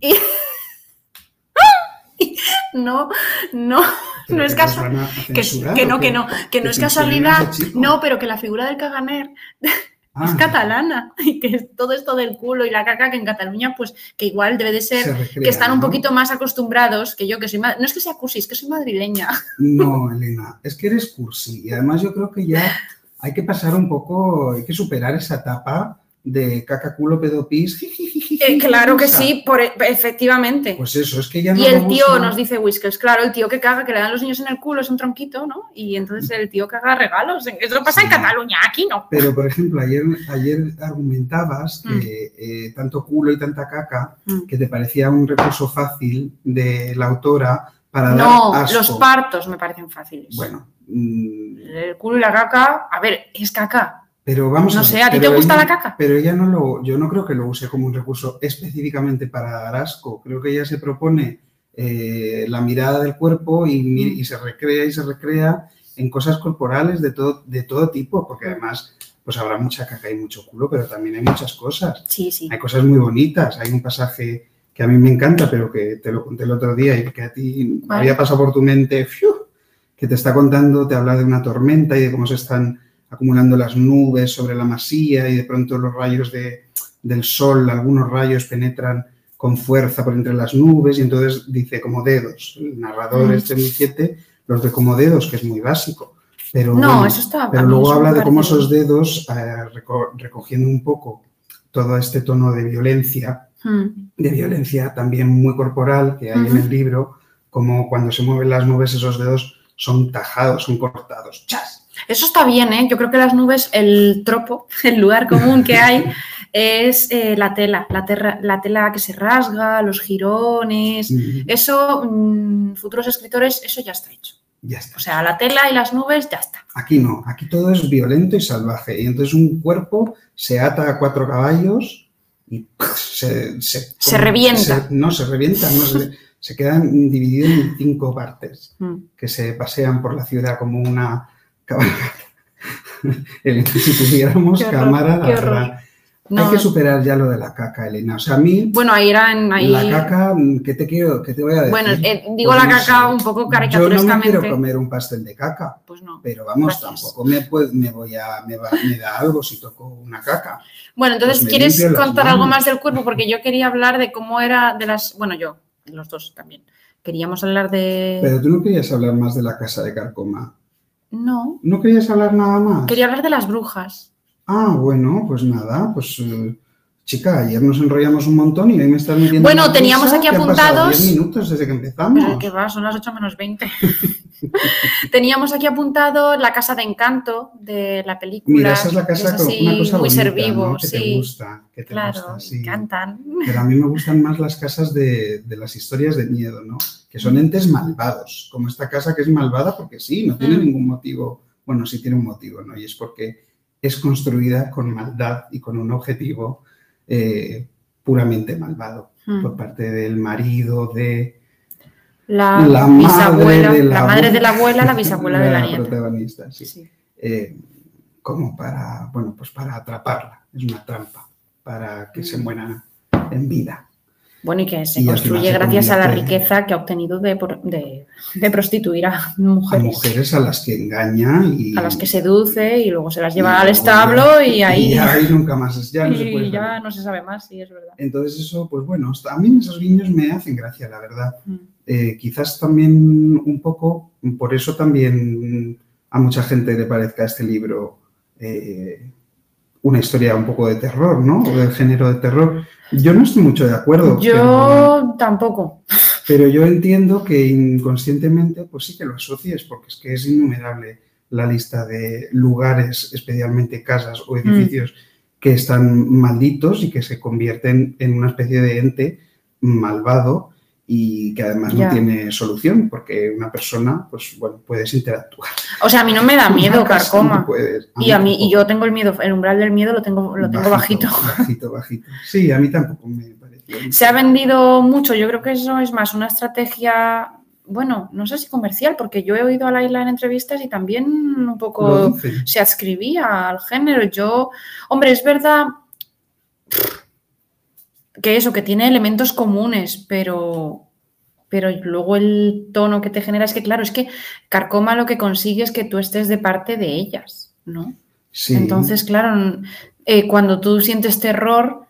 Y... no, no, no es que nos casual. van a Que, censurar, que ¿o no, que no, que no ¿Que es casualidad. No, pero que la figura del caganer Ah, es catalana. Y que todo esto del culo y la caca, que en Cataluña, pues que igual debe de ser se recrea, que están un poquito más acostumbrados que yo, que soy No es que sea cursi, es que soy madrileña. No, Elena, es que eres cursi. Y además yo creo que ya hay que pasar un poco, hay que superar esa etapa de caca, culo, pedo, pis. jijijiji, Eh, claro que sí, por, e, efectivamente. Pues eso, es que ya no y el tío nos dice Whiskers, claro, el tío que caga, que le dan los niños en el culo, es un tronquito, ¿no? Y entonces el tío caga regalos. Eso pasa en. Cataluña, aquí no. Pero, por ejemplo, ayer, ayer argumentabas que eh, tanto culo y tanta caca, Mm. que te parecía un recurso fácil de la autora para No, dar asco. los partos me parecen fáciles. Bueno, mm, El culo y la caca, a ver, es caca. Pero vamos No a sé, ver, ¿a ti te gusta ella- la caca? Pero ella no lo, yo no creo que lo use como un recurso específicamente para dar asco. Creo que ella se propone eh, la mirada del cuerpo y, Mm. y se recrea y se recrea en cosas corporales de todo, de todo tipo, porque además pues habrá mucha caca y mucho culo, pero también hay muchas cosas. Sí, sí. Hay cosas muy bonitas. Hay un pasaje que a mí me encanta, pero que te lo conté el otro día y que a ti Vale. había pasado por tu mente, ¡fiu! que te está contando, te habla de una tormenta y de cómo se están acumulando las nubes sobre la masía y de pronto los rayos de- del sol, algunos rayos penetran con fuerza por entre las nubes y entonces dice como dedos. El narrador Mm. este 2007 los ve como dedos, que es muy básico. Pero No, bueno, eso está. pero luego habla de cómo esos dedos, eh, reco- recogiendo un poco todo este tono de violencia, Mm. de violencia también muy corporal que hay en el libro, como cuando se mueven las nubes esos dedos son tajados, son cortados. ¡Chas! Eso está bien, ¿eh? Yo creo que las nubes, el tropo, el lugar común que hay es eh, la tela, la, terra- la tela que se rasga, los jirones. Mm, Eso, mm, futuros escritores, eso ya está hecho. Ya está. O sea, la tela y las nubes ya está. Aquí no, aquí todo es violento y salvaje. Y entonces un cuerpo se ata a cuatro caballos y se... Se, Se revienta. se- no, se revienta, no, se, se quedan divididos en cinco partes. Mm. que se pasean por la ciudad como una cabalgata. El- si tuviéramos horror, cámara, la. No, Hay que superar ya lo de la caca, Elena. O sea, a mí, Bueno, ahí eran ahí. la caca, ¿qué te quiero, qué te voy a decir? bueno, eh, digo Pues la no caca sé. un poco Yo no me caricaturescamente. quiero comer un pastel de caca, Pues no. pero vamos, Gracias. tampoco me, voy a, me, va- me da algo si toco una caca. Bueno, entonces, Pues ¿quieres contar algo más del cuerpo? Porque yo quería hablar de cómo era de las. Bueno, yo, los dos también. Queríamos hablar de. Pero tú no querías hablar más de la casa de Carcoma. No, ¿No querías hablar nada más? quería hablar de las brujas. Ah, bueno, pues nada, pues eh, chica, ayer nos enrollamos un montón y hoy me estás metiendo. Bueno, una teníamos aquí apuntados- 10 minutos desde que empezamos. Que va, son las 8 menos 20. Teníamos aquí apuntado la casa de encanto de la película. Mira, esa es la que casa con así, una cosa muy bonita, ser vivo, ¿no? que te gusta, que te claro, gusta, me sí. encantan. Pero a mí me gustan más las casas de, de las historias de miedo, ¿no? Que son entes malvados, como esta casa que es malvada porque sí, no tiene Mm. ningún motivo. Bueno, sí tiene un motivo, ¿no? Y es porque es construida con maldad y con un objetivo eh, puramente malvado Mm. por parte del marido, de La, la madre bisabuela, de la, la madre de la abuela, la bisabuela de la nieta. protagonista, sí. Sí. Eh, como para, bueno, pues para atraparla. Es una trampa para que se Mm. muera en vida. Bueno, y que se Y construye gracias a la riqueza que ha obtenido de, por- de, de prostituir a A mujeres. mujeres a las que engaña y A las que seduce y luego se las y lleva al establo ya- y ahí, y ahí nunca más, ya no se puede ya saber. no se sabe más, sí, es verdad. Entonces eso, pues bueno, a mí esos guiños me hacen gracia, la verdad. Mm. Eh, quizás también un poco, por eso también a mucha gente le parezca este libro eh, una historia un poco de terror, ¿no? O del género de terror. Yo no estoy mucho de acuerdo. pero- Yo tampoco. Pero yo entiendo que inconscientemente, pues sí que lo asocies, porque es que es innumerable la lista de lugares, especialmente casas o edificios, que están malditos y que se convierten en una especie de ente malvado y que además Ya. no tiene solución, porque una persona, pues bueno, puedes interactuar. O sea, a mí no me da miedo, carcoma. no puedes. Y a mí, y yo tengo el miedo, el umbral del miedo lo tengo, lo tengo bajito. Bajito, bajito. Sí, a mí tampoco me pareció. Se ha vendido mucho, yo creo que eso es más una estrategia bueno, no sé si comercial, porque yo he oído a Laila en entrevistas y también un poco se adscribía al género. Yo, hombre, es verdad que eso, que tiene elementos comunes, pero, pero luego el tono que te genera es que, claro, es que Carcoma lo que consigue es que tú estés de parte de ellas, ¿no? Sí. Entonces, claro, eh, cuando tú sientes terror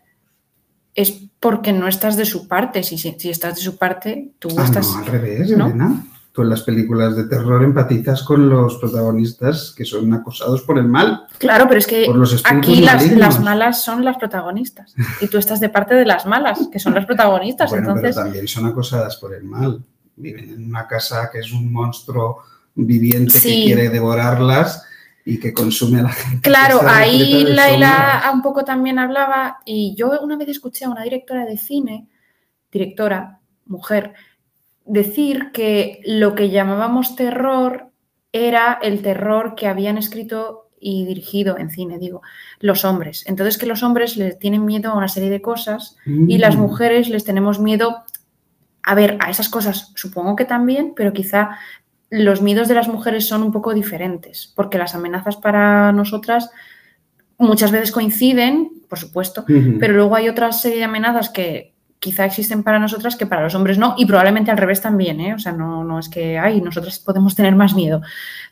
es porque no estás de su parte. Si, si, si estás de su parte, tú Ah, estás... no, al revés, ¿no? Elena. En las películas de terror empatizas con los protagonistas que son acosados por el mal, Claro, pero es que aquí las, malas son las protagonistas y tú estás de parte de las malas, que son las protagonistas. Bueno, Entonces, pero también son acosadas por el mal. Viven en una casa que es un monstruo viviente Sí. que quiere devorarlas y que consume a la gente. Claro, ahí Laila un poco también hablaba y yo una vez escuché a una directora de cine, directora, mujer, decir que lo que llamábamos terror era el terror que habían escrito y dirigido en cine, digo, los hombres. Entonces que los hombres les tienen miedo a una serie de cosas y las Mm. mujeres les tenemos miedo, a ver, a esas cosas supongo que también, pero quizá los miedos de las mujeres son un poco diferentes, porque las amenazas para nosotras muchas veces coinciden, por supuesto, pero luego hay otra serie de amenazas que quizá existen para nosotras que para los hombres no, y probablemente al revés también, ¿eh? O sea, no, no es que, ay, nosotras podemos tener más miedo.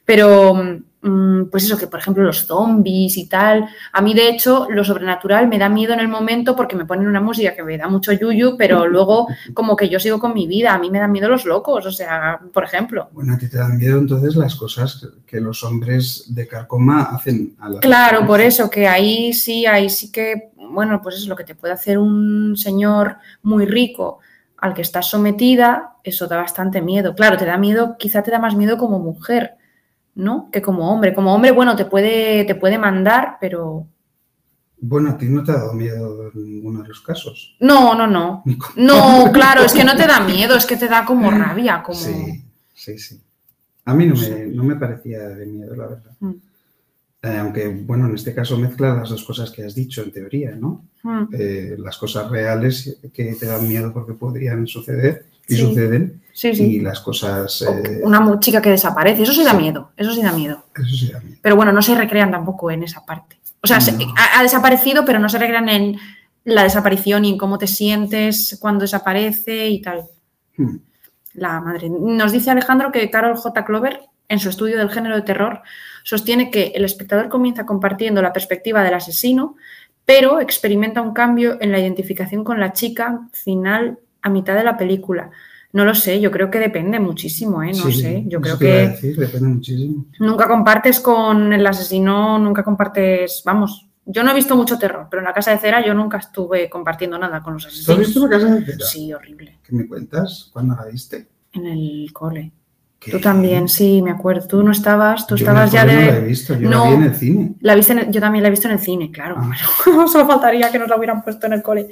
Pero, mm, pues eso, que por ejemplo los zombies y tal, a mí de hecho lo sobrenatural me da miedo en el momento porque me ponen una música que me da mucho yuyu, pero luego como que yo sigo con mi vida, a mí me dan miedo los locos, o sea, por ejemplo. Bueno, a ti te dan miedo entonces las cosas que los hombres de carcoma hacen a las Claro, por eso, que ahí sí, ahí sí que, bueno, pues es lo que te puede hacer un señor muy rico al que estás sometida, eso da bastante miedo. Claro, te da miedo, quizá te da más miedo como mujer, ¿no? Que como hombre. Como hombre, bueno, te puede, te puede mandar, pero Bueno, a ti no te ha dado miedo en ninguno de los casos. no, no, no. No, claro, es que no te da miedo, es que te da como rabia, como... Sí, sí, sí. A mí no me, no me parecía de miedo, la verdad. Mm. Eh, aunque, bueno, en este caso mezcla las dos cosas que has dicho, en teoría, ¿no? Mm, Eh, las cosas reales que te dan miedo porque podrían suceder y Sí. suceden, Sí, y sí. las cosas... Eh, Una chica que desaparece, eso sí da miedo, eso sí da miedo. Eso sí da miedo. Pero bueno, no se recrean tampoco en esa parte. O sea, se- No. ha, ha desaparecido, pero no se recrean en la desaparición y en cómo te sientes cuando desaparece y tal. Hmm. La madre. Nos dice Alejandro que Carol J. Clover, en su estudio del género de terror, sostiene que el espectador comienza compartiendo la perspectiva del asesino, pero experimenta un cambio en la identificación con la chica final a mitad de la película. No lo sé, yo creo que depende muchísimo, ¿eh? No Sí, sé, yo creo a que decir, depende muchísimo. nunca compartes con el asesino, nunca compartes, vamos, yo no he visto mucho terror, pero en la casa de cera yo nunca estuve compartiendo nada con los ¿Tú has asesinos. visto la casa de cera? Sí, horrible. ¿Qué me cuentas? ¿Cuándo la viste? En el cole. ¿Qué? Tú también, sí, me acuerdo. Tú no estabas, tú Yo estabas ya de. No la he visto, yo No. la vi en el cine. La viste en el- yo también la he visto en el cine, claro. Ah. Solo faltaría que nos la hubieran puesto en el cole.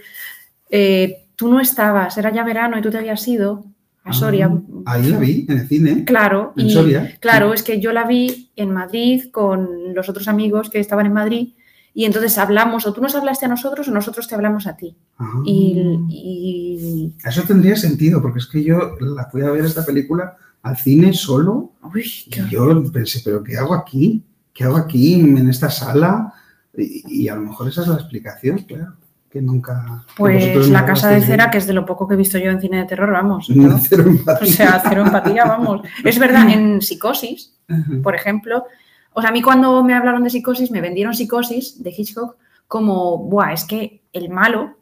Eh, tú no estabas, era ya verano y tú te habías ido a Soria. Ah, ahí la vi, en el cine. Claro, En y Soria. claro, es que yo la vi en Madrid con los otros amigos que estaban en Madrid y entonces hablamos, o tú nos hablaste a nosotros o nosotros te hablamos a ti. Ah. Y, y- Eso tendría sentido, porque es que yo la fui a ver esta película al cine solo uy, y yo pensé, ¿pero qué hago aquí? ¿Qué hago aquí en esta sala? Y, y a lo mejor esa es la explicación, claro, que nunca... Pues la casa de cera, que es de lo poco que he visto yo en cine de terror, vamos. No, cero empatía. o sea, cero empatía, vamos. Es verdad, en psicosis, por ejemplo, o sea, a mí cuando me hablaron de psicosis, me vendieron psicosis de Hitchcock como, buah, es que el malo,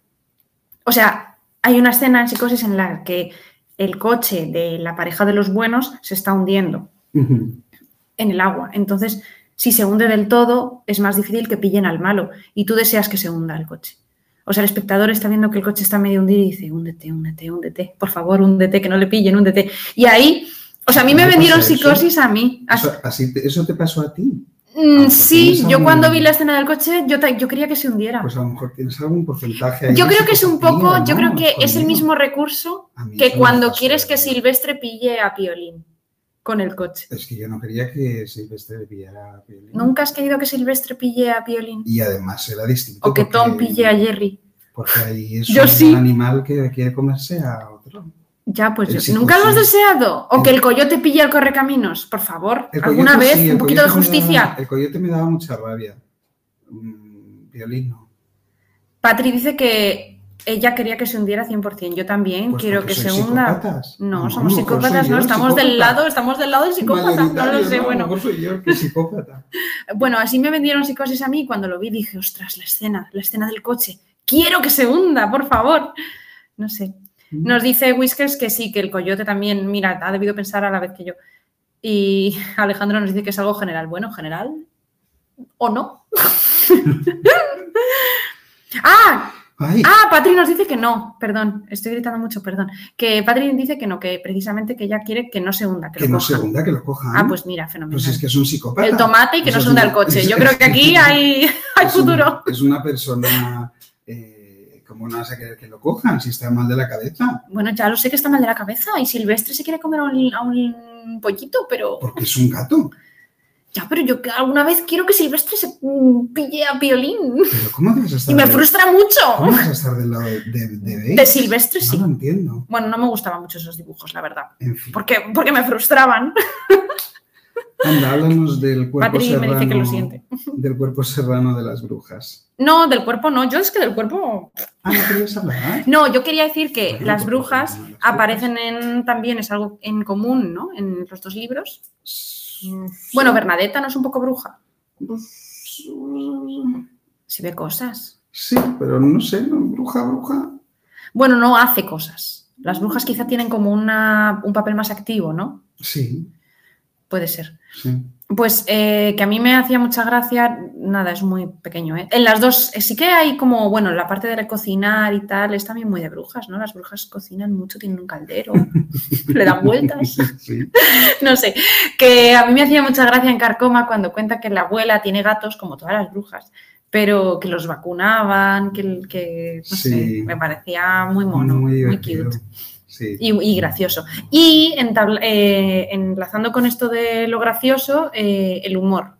o sea, hay una escena en psicosis en la que el coche de la pareja de los buenos se está hundiendo en el agua. Entonces, si se hunde del todo, es más difícil que pillen al malo y tú deseas que se hunda el coche. O sea, el espectador está viendo que el coche está medio hundido y dice, húndete, húndete, húndete, por favor, húndete, que no le pillen, húndete. Y ahí, o sea, a mí me ¿No vendieron psicosis a mí. Así- Eso, así te, ¿Eso te pasó a ti? Mm, sí, yo algún- cuando vi la escena del coche, yo, yo quería que se hundiera. Pues a lo mejor tienes algún porcentaje ahí yo creo que es un poco, yo creo que es el mismo recurso que cuando quieres que. Silvestre pille a Piolín con el coche. Es que yo no quería que Silvestre pillara a Piolín. ¿Nunca has querido que Silvestre pille a Piolín? Y además era distinto. O que Tom pille a Jerry. Porque ahí es Yo un sí. animal que quiere comerse a otro. Ya, pues yo- nunca lo has deseado. O El- que el coyote pille el correcaminos, por favor. ¿Alguna vez sí, un poquito de justicia? daba- el coyote me daba mucha rabia. Violín no. Patri dice que ella quería que se hundiera 100%. Yo también Pues quiero que se hunda. psicópatas. No, lo somos psicópatas, no, estamos del lado, estamos del lado del psicópata, no lo sé, ¿no? Bueno. mejor soy yo el que es psicópata. Bueno, así me vendieron psicosis a mí y cuando lo vi dije, ostras, la escena, la escena del coche. Quiero que se hunda, por favor. No sé. Nos dice Whiskers que sí, que el coyote también, mira, ha debido pensar a la vez que yo. Y Alejandro nos dice que es algo general. Bueno, general o no. ah, Ay, ah, Patri nos dice que no, perdón, estoy gritando mucho, perdón. Que Patri dice que no, que precisamente que ella quiere que no se hunda, que, que lo no cojan. se hunda, que lo cojan. Ah, pues mira, fenomenal. Pues es que es un psicópata. el tomate y que no se hunda una- el coche. Yo creo que aquí hay, hay es un- futuro. es una persona. ¿Cómo no vas a querer que lo cojan si está mal de la cabeza? Bueno, ya lo sé que está mal de la cabeza y Silvestre se quiere comer a un, a un pollito, pero Porque es un gato. ya, pero yo alguna vez quiero que Silvestre se mm, pille a violín Pero ¿cómo vas a estar, y me frustra ¿cómo mucho. vas a estar del lado de, de, de Silvestre No sí. lo entiendo. Bueno, no me gustaban mucho esos dibujos, la verdad. En fin. Porque, porque me frustraban. Anda, háblanos del cuerpo Patri me serrano. dice que lo siente. Del cuerpo serrano de las brujas. No, del cuerpo no. Yo es que del cuerpo. Ah, ¿no querías hablar? No, yo quería decir que Bueno, las porque brujas las aparecen en también, es algo en común, ¿no? En los dos libros. Bueno, Bernadetta no es un poco bruja. Pues, Si ve cosas. Sí, pero no sé, ¿no? bruja, bruja. Bueno, no hace cosas. Las brujas quizá tienen como una, un papel más activo, ¿no? Sí, Puede ser. sí. Pues eh, que a mí me hacía mucha gracia, nada, es muy pequeño. ¿eh? En las dos, eh, sí que hay como, bueno, la parte de cocinar y tal, es también muy de brujas, ¿no? Las brujas cocinan mucho, tienen un caldero, le dan vueltas, Sí. no sé. Que a mí me hacía mucha gracia en Carcoma cuando cuenta que la abuela tiene gatos, como todas las brujas, pero que los vacunaban, que, que no Sí. sé, me parecía muy mono, muy, divertido. cute. Sí. Y, y gracioso. Y entabla- eh, enlazando con esto de lo gracioso, eh, el humor.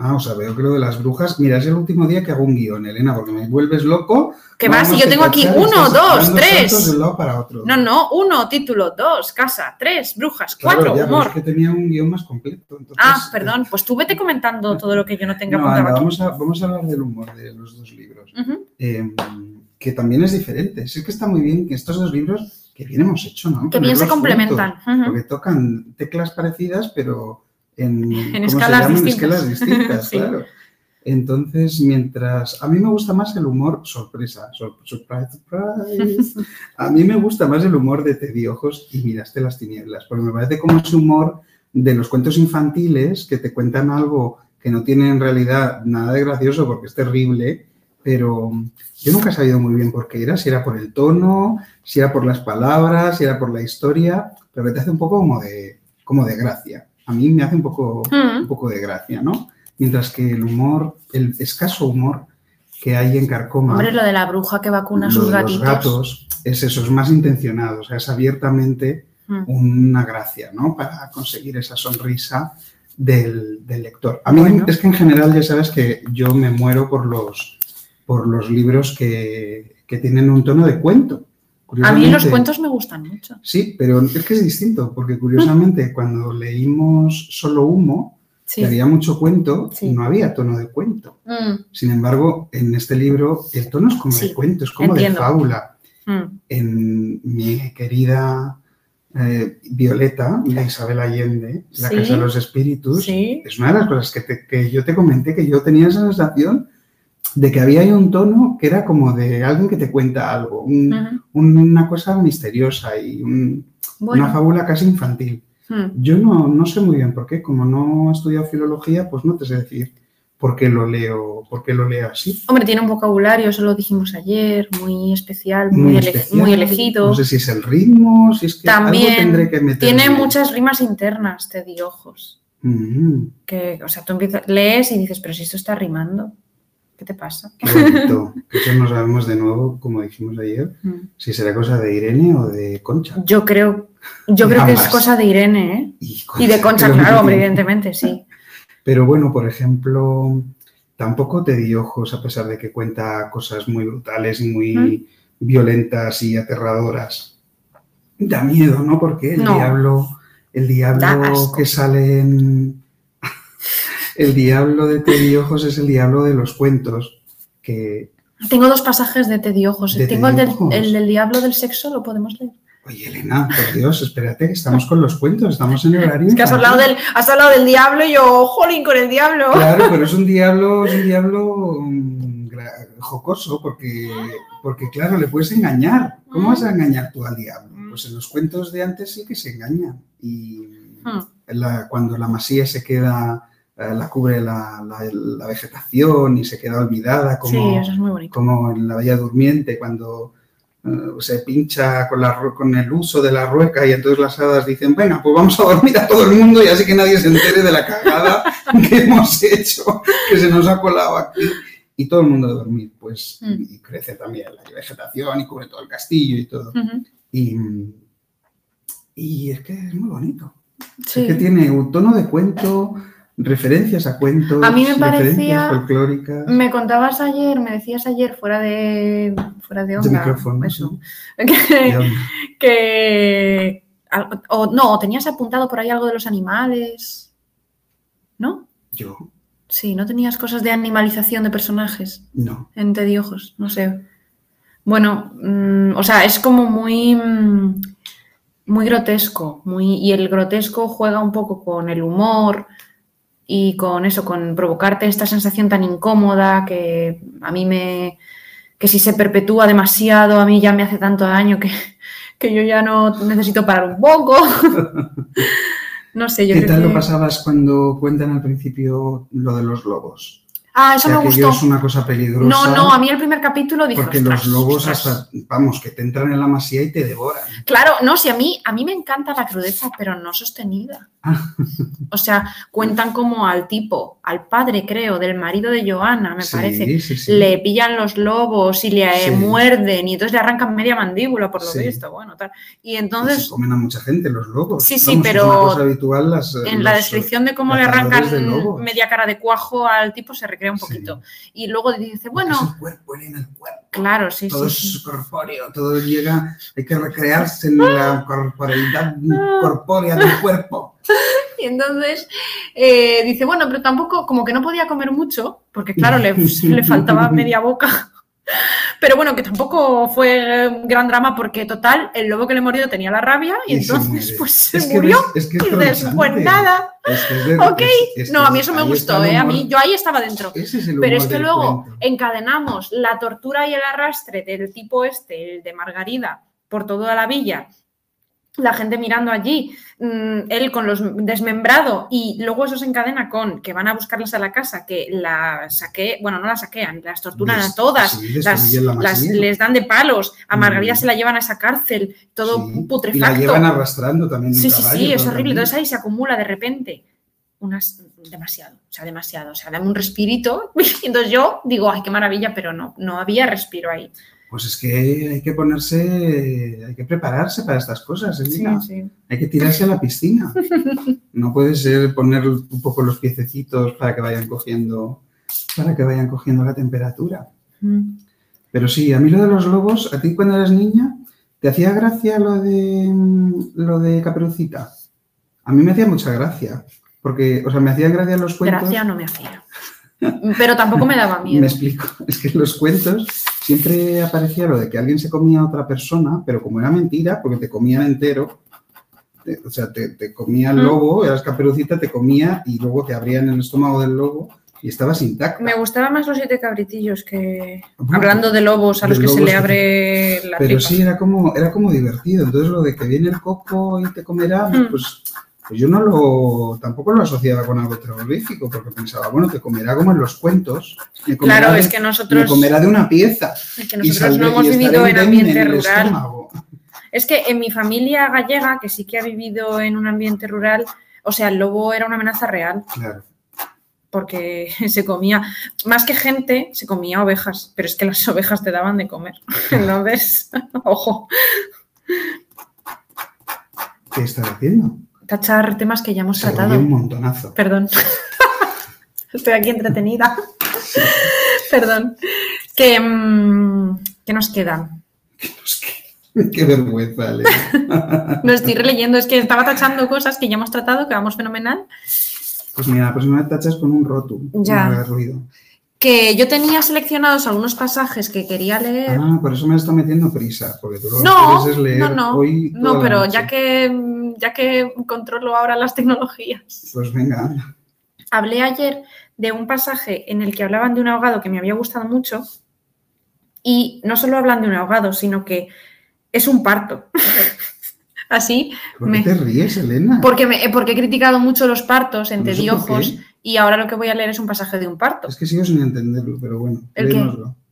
Ah, o sea, veo que lo de las brujas. Mira, es el último día que hago un guion, Elena, porque me vuelves loco. Vas, Vamos y yo tengo aquí uno, dos, tres. De un lado para otro. No, no, uno, título, dos, casa, tres, brujas, Claro, cuatro, ya, pero humor. es que tenía un guion más completo. entonces- Ah, perdón, pues tú vete comentando todo lo que yo no tenga No, apuntado anda, vamos, a, vamos a hablar del humor de los dos libros. Eh, que también es diferente. Sí que está muy bien que estos dos libros, que bien hemos hecho, ¿no? Que bien se complementan. Porque tocan teclas parecidas, pero en, En ¿cómo escalas distintas. escalas distintas, Sí. claro. Entonces, mientras... A mí me gusta más el humor sorpresa. sor- surprise, surprise. A mí me gusta más el humor de Te di ojos y miraste las tinieblas, porque me parece como ese humor de los cuentos infantiles que te cuentan algo que no tiene en realidad nada de gracioso porque es terrible, pero yo nunca he sabido muy bien por qué era, si era por el tono, si era por las palabras, si era por la historia, pero que te hace un poco como de, como de gracia. A mí me hace un poco, Mm. un poco de gracia, ¿no? Mientras que el humor, el escaso humor que hay en Carcoma, Hombre, lo de la bruja que vacuna a sus gatitos. los gatos, es eso, es más intencionado, o sea, es abiertamente Mm. una gracia, ¿no? Para conseguir esa sonrisa del, del lector. A mí Bueno. es que en general ya sabes que yo me muero por los, por los libros que, que tienen un tono de cuento. A mí los cuentos me gustan mucho. Sí, pero es que es distinto, porque curiosamente cuando leímos Solo Humo, Sí. que había mucho cuento, Sí. no había tono de cuento. Mm, Sin embargo, en este libro el tono es como Sí, de cuento, es como entiendo. de fábula. mm. En mi querida eh, Violeta, de Isabel Allende, La. Casa de los Espíritus, es una de las cosas que, te- que yo te comenté, que yo tenía esa sensación de que había ahí un tono que era como de alguien que te cuenta algo, un- una cosa misteriosa y un- Bueno. una fábula casi infantil. mm. Yo no, no sé muy bien por qué, como no he estudiado filología, pues no te sé decir por qué lo leo, por qué lo leo así. Hombre, tiene un vocabulario, eso lo dijimos ayer, muy especial, muy, Muy, ele- especial. muy elegido. No sé si es el ritmo, si es que También algo tendré que meter. Tiene muchas rimas internas, te di ojos. Mm, Que, o sea, tú empiezas, lees y dices, pero si esto está rimando, ¿qué te pasa? qué bonito. Eso no sabemos de nuevo, como dijimos ayer, Mm. si será cosa de Irene o de Concha. Yo creo, yo creo que es cosa de Irene, ¿eh? Y, Y de Concha, claro, hombre, evidentemente, sí. Pero bueno, por ejemplo, tampoco te di ojos a pesar de que cuenta cosas muy brutales y muy violentas y aterradoras. Da miedo, ¿no? Porque el No. diablo, el diablo que sale en... El diablo de Teddy Ojos es el diablo de los cuentos, que... Tengo dos pasajes de Teddy Ojos. ¿De Tengo el del, el diablo del sexo, lo podemos leer. Oye, Elena, por Dios, espérate, que estamos con los cuentos, estamos en horario. Es que has hablado, del, has hablado del diablo y yo, jolín, con el diablo. Claro, pero es un diablo, es un diablo mm, jocoso, porque, porque claro, le puedes engañar. ¿Cómo vas a engañar tú al diablo? Pues en los cuentos de antes sí que se engañan. Y la- cuando la masía se queda, la cubre la, la- la vegetación y se queda olvidada, como, Sí, eso es muy bonito. como en la Bella Durmiente, cuando eh, se pincha con, la, con el uso de la rueca y entonces las hadas dicen, venga, pues vamos a dormir a todo el mundo y así que nadie se entere de la cagada que hemos hecho, que se nos ha colado aquí. Y todo el mundo a dormir, pues, Mm. y crece también la vegetación y cubre todo el castillo y todo. Y, y es que es muy bonito. Sí. Es que tiene un tono de cuento, referencias a cuentos, A mí me referencias parecía- folclóricas. Me contabas ayer, me decías ayer fuera de fuera de de onda, micrófono, eso, sí. que, que- o no, tenías apuntado por ahí algo de los animales, ¿no? Yo, Sí, no tenías cosas de animalización de personajes no. en Teddy Ojos, no sé. Bueno, mm, o sea, es como muy mm, muy grotesco, muy y el grotesco juega un poco con el humor y con eso, con provocarte esta sensación tan incómoda que a mí me que si se perpetúa demasiado a mí ya me hace tanto daño que, que yo ya no necesito parar un poco. no sé, yo ¿Qué creo tal que... lo pasabas cuando cuentan al principio lo de los lobos? Ah, eso me gustó. es una cosa peligrosa. No, no, a mí el primer capítulo dije, Porque "Ostras, los lobos ostras". hasta, vamos, que te entran en la masía y te devoran. Claro, no, si a mí, a mí me encanta la crudeza, pero no sostenida. O sea, cuentan como al tipo, al padre, creo, del marido de Joana, me Sí, parece, sí, sí. le pillan los lobos y le muerden y entonces le arrancan media mandíbula, por lo visto. Bueno, tal. Y Y se entonces, comen a mucha gente los lobos. Sí, sí, Vamos, es pero una cosa habitual las, en la descripción de cómo le arrancan media cara de cuajo al tipo se recrea un Sí. poquito. Y luego dice, Es bueno, el cuerpo, Elena, el cuerpo. claro, sí, Todo sí. sí. es corpóreo, todo llega, hay que recrearse en la corporeidad Ah. corpórea del cuerpo. Y entonces eh, dice, bueno, pero tampoco, como que no podía comer mucho, porque claro, le, le faltaba media boca. Pero bueno, que tampoco fue eh, gran drama porque total, el lobo que le mordió tenía la rabia y, entonces pues se Es que murió. ves- es que es y después nada. De- Ok. No, a mí eso me gustó, ¿eh? A mí, yo ahí estaba dentro. Ese es el Pero es que luego cuento. encadenamos la tortura y el arrastre del tipo este, el de Margarida, por toda la villa, la gente mirando allí, mm, él con los desmembrado y luego eso se encadena con que van a buscarlas a la casa, que la saqué, bueno, no la saquean, las torturan a todas, sí, las, la les dan de palos, a Margarida Mm. se la llevan a esa cárcel, todo Sí, Y la putrefacto. llevan arrastrando también. Sí, sí, caballo, sí, es horrible. Entonces ahí se acumula de repente unas demasiado, o sea, demasiado. O sea, dame un respirito. Y entonces yo digo, ay, qué maravilla, pero no, no había respiro ahí. Pues es que hay que ponerse, hay que prepararse para estas cosas, Elena. sí. Hay que tirarse a la piscina. No puede ser poner un poco los piececitos para que vayan cogiendo, para que vayan cogiendo la temperatura. Mm. Pero sí, a mí lo de los lobos, a ti cuando eras niña, ¿te hacía gracia lo de lo de Caperucita? A mí me hacía mucha gracia, porque, o sea, me hacían gracia los cuentos. Gracia no me hacía. Pero tampoco me daba miedo. Me explico, es que en los cuentos siempre aparecía lo de que alguien se comía a otra persona, pero como era mentira, porque te comían entero, te- o sea, te, te comía el Mm. lobo, eras caperucita, te comía y luego te abrían el estómago del lobo y estabas intacta. Me gustaban más los siete cabritillos que Bueno, hablando de lobos a los que se le abre la Pero tripa. sí, era como, era como divertido. Entonces lo de que viene el coco y te comerá, Mm. pues, pues yo no lo, tampoco lo asociaba con algo terrorífico, porque pensaba, bueno, te comerá como en los cuentos. me comerá Claro, de- es que me nosotros, comerá de una pieza. es que y nosotros saldré- no hemos vivido en ambiente rural. Es que en mi familia gallega, que sí que ha vivido en un ambiente rural, o sea, el lobo era una amenaza real, Claro. porque se comía, más que gente, se comía ovejas, pero es que las ovejas te daban de comer. Entonces, ojo, ¿Qué estás haciendo? Tachar temas que ya hemos oye tratado. un montonazo. Perdón. Estoy aquí entretenida. Perdón. Que, mm, ¿Qué nos queda? Es que Qué vergüenza, Elena. No estoy releyendo, es que estaba tachando cosas que ya hemos tratado, que vamos fenomenal. Pues mira, la próxima vez tachas con un rotum. Ya. No ruido. Que yo tenía seleccionados algunos pasajes que quería leer. Ah, por eso me está metiendo prisa, porque tú lo que No, quieres es leer no, no, hoy toda No, la pero noche. ya que, ya que controlo ahora las tecnologías. Pues venga, anda. Hablé ayer de un pasaje en el que hablaban de un ahogado que me había gustado mucho y no solo hablan de un ahogado, sino que es un parto. Así, ¿Por Me- qué te ríes, Elena? porque, me- porque he criticado mucho los partos en tediojos qué. y ahora lo que voy a leer es un pasaje de un parto. Es que sigo sin entenderlo, pero bueno, ¿El qué?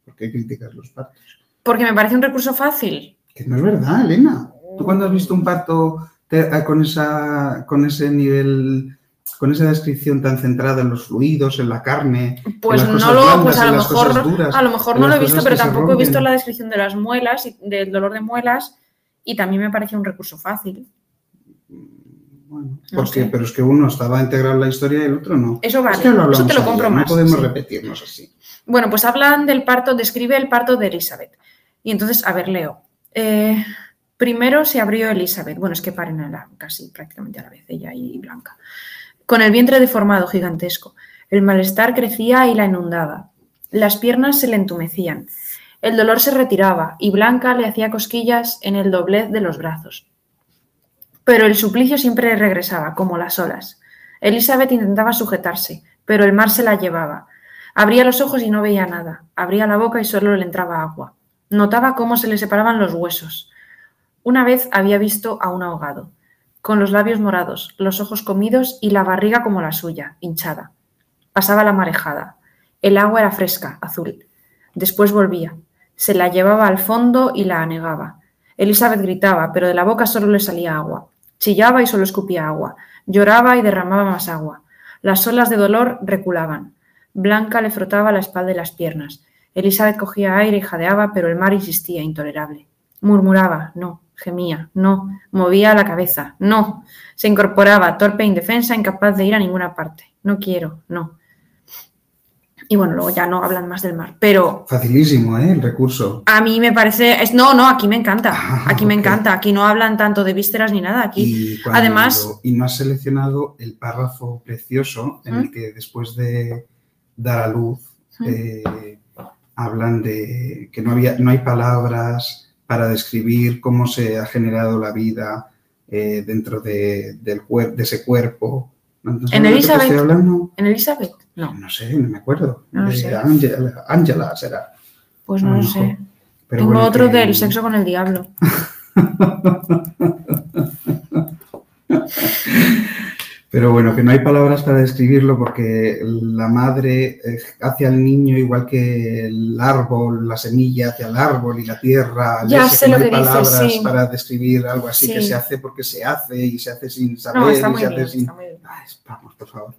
¿Por qué criticas los partos? Porque me parece un recurso fácil. Que no es verdad, Elena. ¿Tú cuando has visto un parto te- eh, con, esa, con ese nivel, con esa descripción tan centrada en los fluidos, en la carne? Pues las no cosas lo, blandas, pues a en lo mejor, duras, a lo mejor en no lo he visto, pero tampoco he visto la descripción de las muelas y del dolor de muelas y también me pareció un recurso fácil. Bueno, No porque, sé. pero es que uno estaba integrado en la historia y el otro no. Eso vale, Es que lo eso hablamos te lo ayer, compro No más. podemos sí. repetirnos así. Bueno, pues hablan del parto, describe el parto de Elizabeth. Y entonces, a ver, leo. Eh, primero se abrió Elizabeth, bueno, es que paren a la- casi prácticamente a la vez, ella y Blanca, con el vientre deformado, gigantesco. El malestar crecía y la inundaba. Las piernas se le entumecían. El dolor se retiraba y Blanca le hacía cosquillas en el doblez de los brazos. Pero el suplicio siempre regresaba, como las olas. Elizabeth intentaba sujetarse, pero el mar se la llevaba. Abría los ojos y no veía nada. Abría la boca y solo le entraba agua. Notaba cómo se le separaban los huesos. Una vez había visto a un ahogado, con los labios morados, los ojos comidos y la barriga como la suya, hinchada. Pasaba la marejada. El agua era fresca, azul. Después volvía. Se la llevaba al fondo y la anegaba. Elizabeth gritaba, pero de la boca solo le salía agua. Chillaba y solo escupía agua. Lloraba y derramaba más agua. Las olas de dolor reculaban. Blanca le frotaba la espalda y las piernas. Elizabeth cogía aire y jadeaba, pero el mar insistía, intolerable. Murmuraba, no, gemía, no, movía la cabeza, no. Se incorporaba, torpe e indefensa, incapaz de ir a ninguna parte. No quiero, no. Y bueno, luego ya no hablan más del mar. Pero Facilísimo, ¿eh? El recurso. a mí me parece. Es, no, no, aquí me encanta. Ah, Aquí me encanta. Aquí no hablan tanto de vísceras ni nada. Aquí. Y, cuando- además- y no has seleccionado el párrafo precioso en el que después de dar a luz ¿Mm? eh, hablan de que no, había, no hay palabras para describir cómo se ha generado la vida eh, dentro de, del de ese cuerpo. ¿No sabes En Elizabeth. estoy hablando? ¿En Elizabeth? No, No sé, no me acuerdo. No de sé. Ángela, Ángela será. pues no lo sé. Pero Tengo bueno, otro que- del sexo con el diablo. Pero bueno, que no hay palabras para describirlo porque la madre eh, hace al niño igual que el árbol, la semilla hace al árbol y la tierra. Ya sé no lo hay que palabras sí. para describir algo así que se hace porque se hace y se hace sin saber No, está y muy se bien. hace sin... Está muy bien. Ay, vamos, por favor.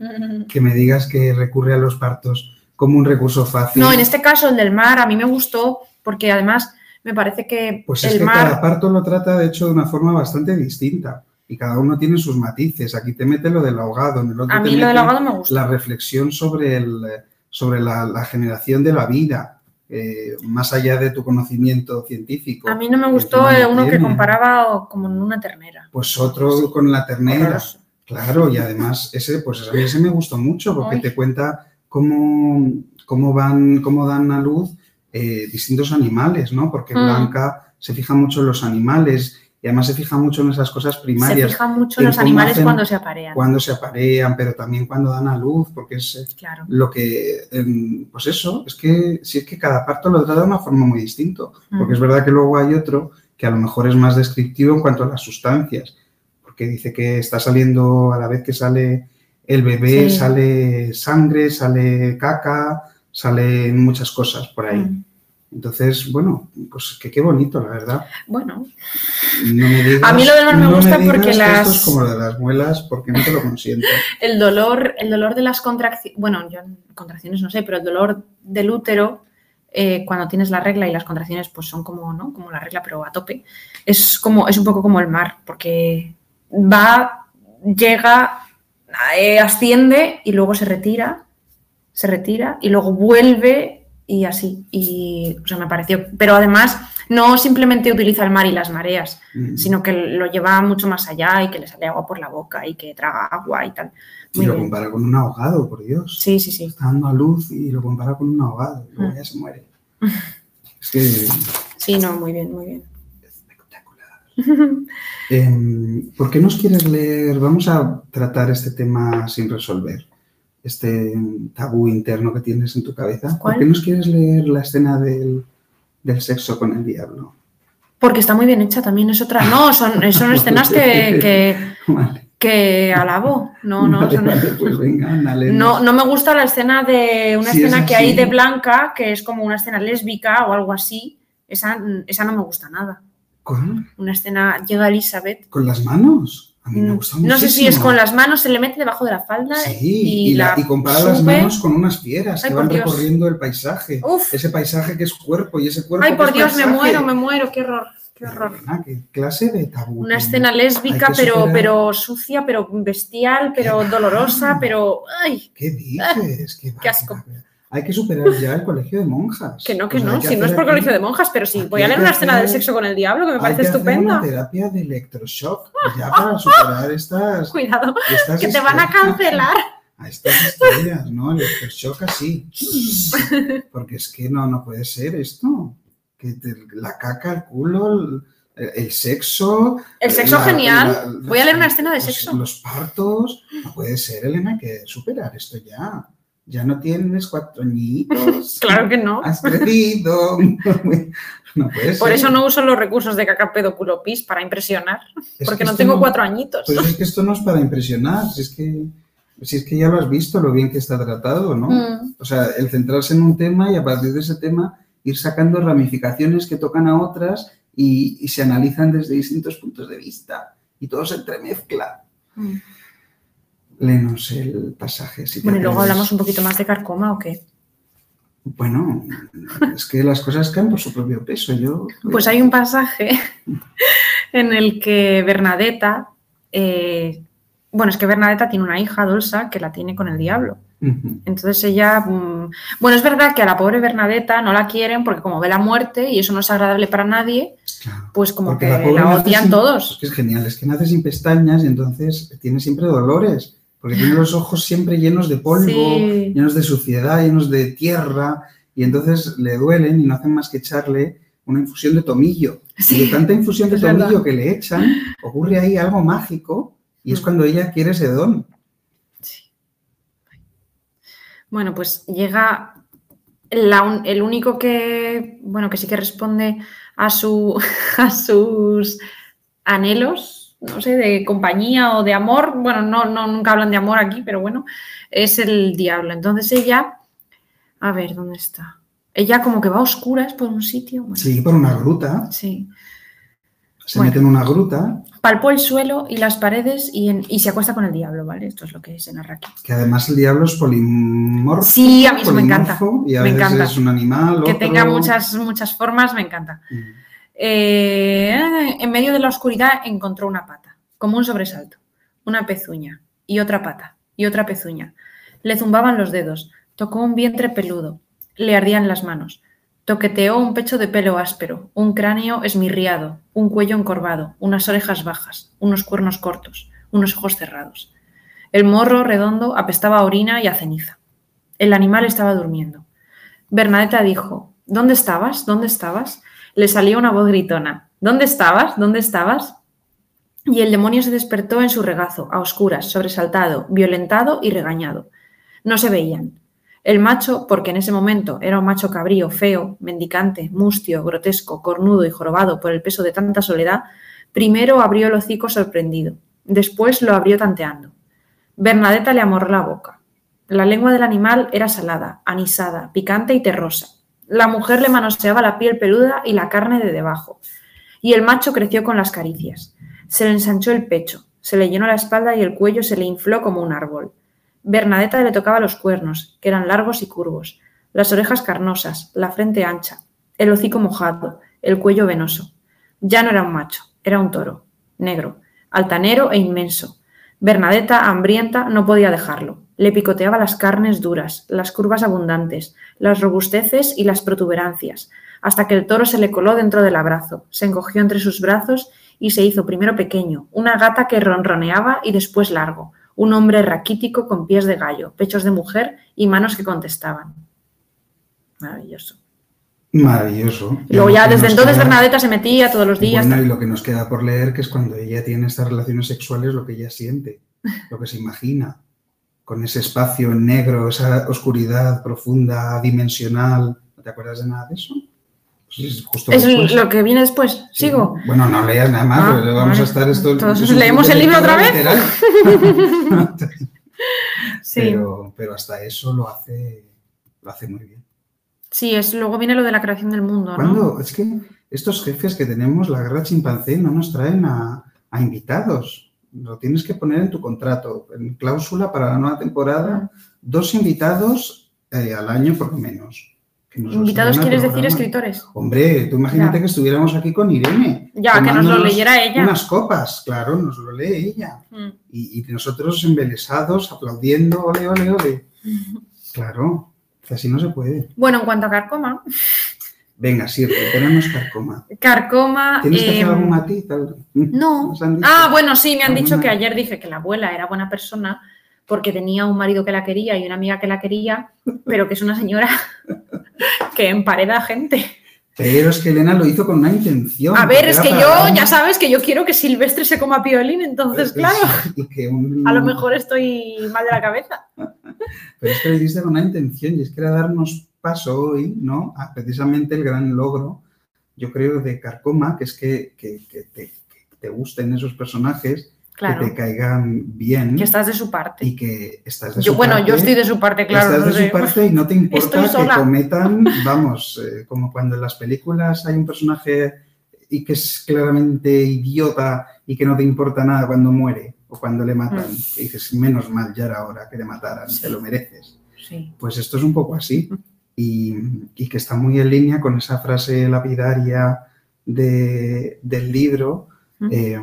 Que me digas que recurre a los partos como un recurso fácil. No, en este caso, el del mar, a mí me gustó porque además me parece que Pues es el que mar. cada parto lo trata, de hecho, de una forma bastante distinta. Y cada uno tiene sus matices. Aquí te mete lo del ahogado, en el otro A te mí lo del ahogado me gusta. la reflexión sobre, el, sobre la, la generación de la vida, eh, más allá de tu conocimiento científico. A mí no me gustó eh, uno que comparaba como en una ternera. Pues otro con la ternera. Horroroso. Claro, y además ese, pues a mí ese me gustó mucho porque Ay. te cuenta cómo, cómo van, cómo dan a luz eh, distintos animales, ¿no? Porque Mm. Blanca se fija mucho en los animales y además se fija mucho en esas cosas Se primarias, fijan mucho en los animales hacen- cuando se aparean. cuando se aparean, pero también cuando dan a luz, porque es eh, Claro. lo que, em, pues eso, es que si es que cada parto lo trata de una forma muy distinta, porque es verdad que luego hay otro que a lo mejor es más descriptivo en cuanto a las sustancias, porque dice que está saliendo a la vez que sale el bebé, Sí. sale sangre, sale caca, salen muchas cosas por ahí. Mm. Entonces, bueno, pues que qué bonito, la verdad. Bueno, No me digas, A mí lo del me no gusta digas porque que las- Esto es como lo de las muelas, porque no te lo consiento. el dolor, el dolor de las contracciones, bueno, yo contracciones no sé, pero el dolor del útero eh, cuando tienes la regla y las contracciones pues son como, ¿no? Como la regla pero a tope. Es como, es un poco como el mar, porque va, llega, eh, asciende y luego se retira, se retira y luego vuelve y así. Y, o sea, me pareció. Pero además, no simplemente utiliza el mar y las mareas, Mm. sino que lo lleva mucho más allá y que le sale agua por la boca y que traga agua y tal. Y lo bien. compara con un ahogado, por Dios. Sí, sí, sí. Está dando a luz y lo compara con un ahogado. Y luego Mm. ya se muere. Es que Sí, no, muy bien, muy bien. espectacular. Em, ¿Por qué nos quieres leer? Vamos a tratar este tema sin resolver. Este tabú interno que tienes en tu cabeza. ¿Cuál? ¿Por qué nos quieres leer la escena del, del sexo con el diablo? Porque está muy bien hecha también, es otra. No, son, son escenas que, que, Vale, que alabo. No, no, vale, son- vale, pues venga. No, no me gusta la escena de una escena es que hay de Blanca, que es como una escena lésbica o algo así. Esa, esa no me gusta nada. ¿Con, Una escena, llega Elizabeth. con las manos? A mí me gusta No sé si es con las manos, se le mete debajo de la falda Sí, y, y, la- la y compara las manos con unas fieras Ay, que van Dios. recorriendo el paisaje. Uf, Ese paisaje que es cuerpo y ese cuerpo ay, que por es Dios, me muero, me muero, qué horror, qué horror. Perdona, ¿Qué clase de tabú? Una escena lésbica, pero, pero sucia, pero bestial, pero dolorosa, pero. ¡Ay! ¿Qué dices? Qué, Qué asco. Hay que superar ya el colegio de monjas. Que no, que no, si no es por aquí- colegio de monjas, pero sí, voy a leer una escena del sexo con el diablo que me parece estupenda. una terapia de electroshock ya para superar estas, Cuidado, estas que te van a cancelar. A estas historias, ¿no? El electroshock así. Porque es que no, no puede ser esto. Que te- la caca, el culo, el, el sexo. El sexo la- genial. la- Voy a leer una escena de sexo. Los partos. No puede ser, Elena, que superar esto ya. Ya no tienes cuatro añitos. Claro que no. Has crecido. No puede ser. Por eso no uso los recursos de caca pedo culo pis para impresionar, Es porque que no tengo cuatro añitos. Pero es que esto no es para impresionar, si es que, si es que ya lo has visto lo bien que está tratado, ¿no? Mm. O sea, el centrarse en un tema y a partir de ese tema ir sacando ramificaciones que tocan a otras y, y se analizan desde distintos puntos de vista y todo se entremezcla. Mm. Léenos el pasaje. Si Bueno, y luego hablamos un poquito más de carcoma o qué. Bueno, es que las cosas caen por su propio peso. Yo, Pues hay un pasaje en el que Bernadetta, eh, bueno, es que Bernadetta tiene una hija, Dolsa, que la tiene con el diablo. Entonces ella, mm, bueno, es verdad que a la pobre Bernadetta no la quieren porque como ve la muerte y eso no es agradable para nadie, Claro. pues como que la odian sin- todos. Es que es genial, es que nace sin pestañas y entonces tiene siempre dolores, porque tiene los ojos siempre llenos de polvo, Sí. llenos de suciedad, llenos de tierra, y entonces le duelen y no hacen más que echarle una infusión de tomillo. Y de tanta infusión de tomillo verdad. que le echan, ocurre ahí algo mágico y es Mm. cuando ella quiere ese don. Bueno, pues llega la el único que, bueno, que sí que responde a, su, a sus anhelos, no sé, de compañía o de amor. Bueno, no, no, nunca hablan de amor aquí, pero bueno, es el diablo. Entonces ella, a ver, ¿dónde está? Ella como que va a oscuras por un sitio. Bueno, Sí, por una gruta, sí. se Bueno. mete en una gruta, Palpó el suelo y las paredes y, en- y se acuesta con el diablo, ¿vale? Esto es lo que se narra aquí. que además el diablo es polimorfo. Sí, a mí eso me encanta. Y a Me veces encanta. es un animal, Que otro. tenga muchas, muchas formas, me encanta. Mm. Eh, en medio de la oscuridad encontró una pata, como un sobresalto, una pezuña y otra pata y otra pezuña. Le zumbaban los dedos, tocó un vientre peludo, le ardían las manos, toqueteó un pecho de pelo áspero, un cráneo esmirriado, un cuello encorvado, unas orejas bajas, unos cuernos cortos, unos ojos cerrados. El morro redondo apestaba a orina y a ceniza. El animal estaba durmiendo. Bernadetta dijo, ¿Dónde estabas? ¿Dónde estabas? Le salió una voz gritona. ¿Dónde estabas? ¿Dónde estabas? Y el demonio se despertó en su regazo, a oscuras, sobresaltado, violentado y regañado. No se veían. El macho, porque en ese momento era un macho cabrío, feo, mendicante, mustio, grotesco, cornudo y jorobado por el peso de tanta soledad, primero abrió el hocico sorprendido, después lo abrió tanteando. Bernadetta le amorró la boca. La lengua del animal era salada, anisada, picante y terrosa. La mujer le manoseaba la piel peluda y la carne de debajo. Y el macho creció con las caricias. Se le ensanchó el pecho, se le llenó la espalda y el cuello se le infló como un árbol. Bernadetta le tocaba los cuernos, que eran largos y curvos, las orejas carnosas, la frente ancha, el hocico mojado, el cuello venoso. Ya no era un macho, era un toro, negro, altanero e inmenso. Bernadetta, hambrienta, no podía dejarlo. Le picoteaba las carnes duras, las curvas abundantes, las robusteces y las protuberancias, hasta que el toro se le coló dentro del abrazo, se encogió entre sus brazos y se hizo primero pequeño, una gata que ronroneaba y después largo, un hombre raquítico con pies de gallo, pechos de mujer y manos que contestaban. Maravilloso. Maravilloso. Y luego ya desde entonces queda- Bernadetta se metía todos los días. Bueno, y lo que nos queda por leer, que es cuando ella tiene estas relaciones sexuales, lo que ella siente, lo que se imagina, con ese espacio en negro, esa oscuridad profunda, dimensional. ¿No te acuerdas de nada de eso? Pues es justo es después. lo que viene después. Sí. Sigo. Bueno, no leas nada más, Ah, vamos a estar esto. Entonces, ¿leemos el libro otra vez? Sí. pero, pero hasta eso lo hace, lo hace muy bien. Sí, es, luego viene lo de la creación del mundo, ¿no? Cuando es que estos jefes que tenemos, la guerra chimpancé, no nos traen a, a invitados. Lo tienes que poner en tu contrato, en cláusula para la nueva temporada, dos invitados eh, al año por lo menos. Que nos los Invitados quieres decir escritores. Hombre, tú imagínate Ya. que estuviéramos aquí con Irene. Ya, que nos lo leyera ella. Unas copas, claro, nos lo lee ella. Mm. Y, y nosotros embelesados, aplaudiendo, ole, ole, ole. Claro, que así no se puede. Bueno, en cuanto a Carcoma, Venga, sirve, tenemos carcoma. Carcoma. ¿Tienes que hacer em, algún matiz? No. Ah, bueno, sí, me han dicho que ayer dije que la abuela era buena persona porque tenía un marido que la quería y una amiga que la quería, pero que es una señora que empareda gente. Pero es que Elena lo hizo con una intención. A ver, es que yo, ya sabes que yo quiero que Silvestre se coma piolín, entonces, Sí, claro, y que un- a lo mejor estoy mal de la cabeza. Pero es que lo hiciste con una intención y es que era darnos paso hoy, ¿no? A precisamente el gran logro, yo creo, de Carcoma, que es que, que- que te, que te gusten esos personajes, Claro, que te caigan bien que estás de su parte. y que estás de Yo, su bueno, parte. yo estoy de su parte, claro. Estás no de sé. su parte y no te importa que cometan, vamos, eh, como cuando en las películas hay un personaje y que es claramente idiota y que no te importa nada cuando muere o cuando le matan. Mm. Dices, menos mal ya era hora que le mataran, te lo mereces. Sí. Pues esto es un poco así y, y que está muy en línea con esa frase lapidaria de- del libro Mm. eh,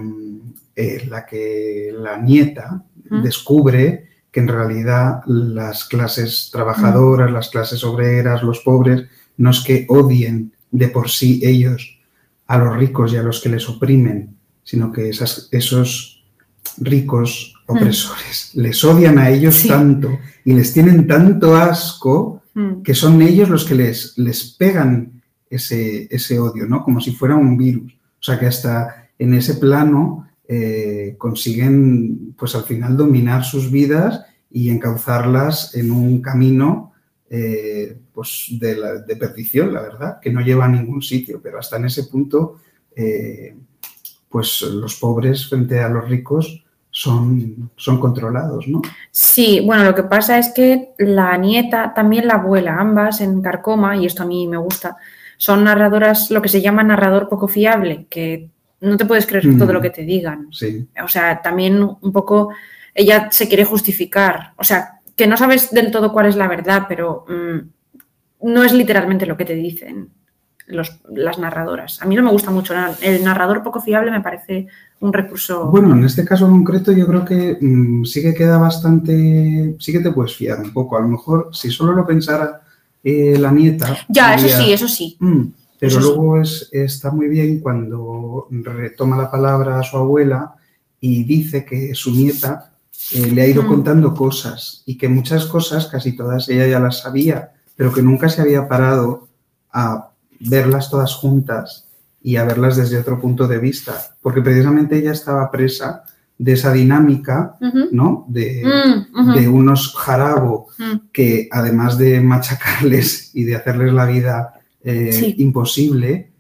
en la que la nieta Mm. descubre que en realidad las clases trabajadoras, las clases obreras, los pobres, no es que odien de por sí ellos a los ricos y a los que les oprimen, sino que esas- esos ricos opresores les odian a ellos Sí. tanto y les tienen tanto asco Mm. que son ellos los que les, les pegan ese, ese odio, ¿no? Como si fuera un virus. O sea que hasta en ese plano eh, consiguen, pues al final, dominar sus vidas y encauzarlas en un camino eh, pues de, de perdición, la verdad, que no lleva a ningún sitio, pero hasta en ese punto, eh, pues los pobres frente a los ricos son, son controlados, ¿no? Sí, bueno, lo que pasa es que la nieta, también la abuela, ambas en Carcoma, y esto a mí me gusta, son narradoras, lo que se llama narrador poco fiable, que no te puedes creer Mm. todo lo que te digan. Sí. O sea, también un poco ella se quiere justificar. O sea, que no sabes del todo cuál es la verdad, pero mm, no es literalmente lo que te dicen los- las narradoras. A mí no me gusta mucho. El narrador poco fiable me parece un recurso. Bueno, en este caso concreto yo creo que mm, sí que queda bastante, sí que te puedes fiar un poco. A lo mejor si solo lo pensara eh, la nieta. ya, eso sí, eso sí. "Mm", pero eso sí. luego es, está muy bien cuando retoma la palabra a su abuela y dice que su nieta eh, le ha ido Mm. contando cosas y que muchas cosas, casi todas, ella ya las sabía, pero que nunca se había parado a verlas todas juntas y a verlas desde otro punto de vista, porque precisamente ella estaba presa de esa dinámica. ¿no? De, Mm, de unos jarabo mm. que además de machacarles y de hacerles la vida eh, Sí. imposible,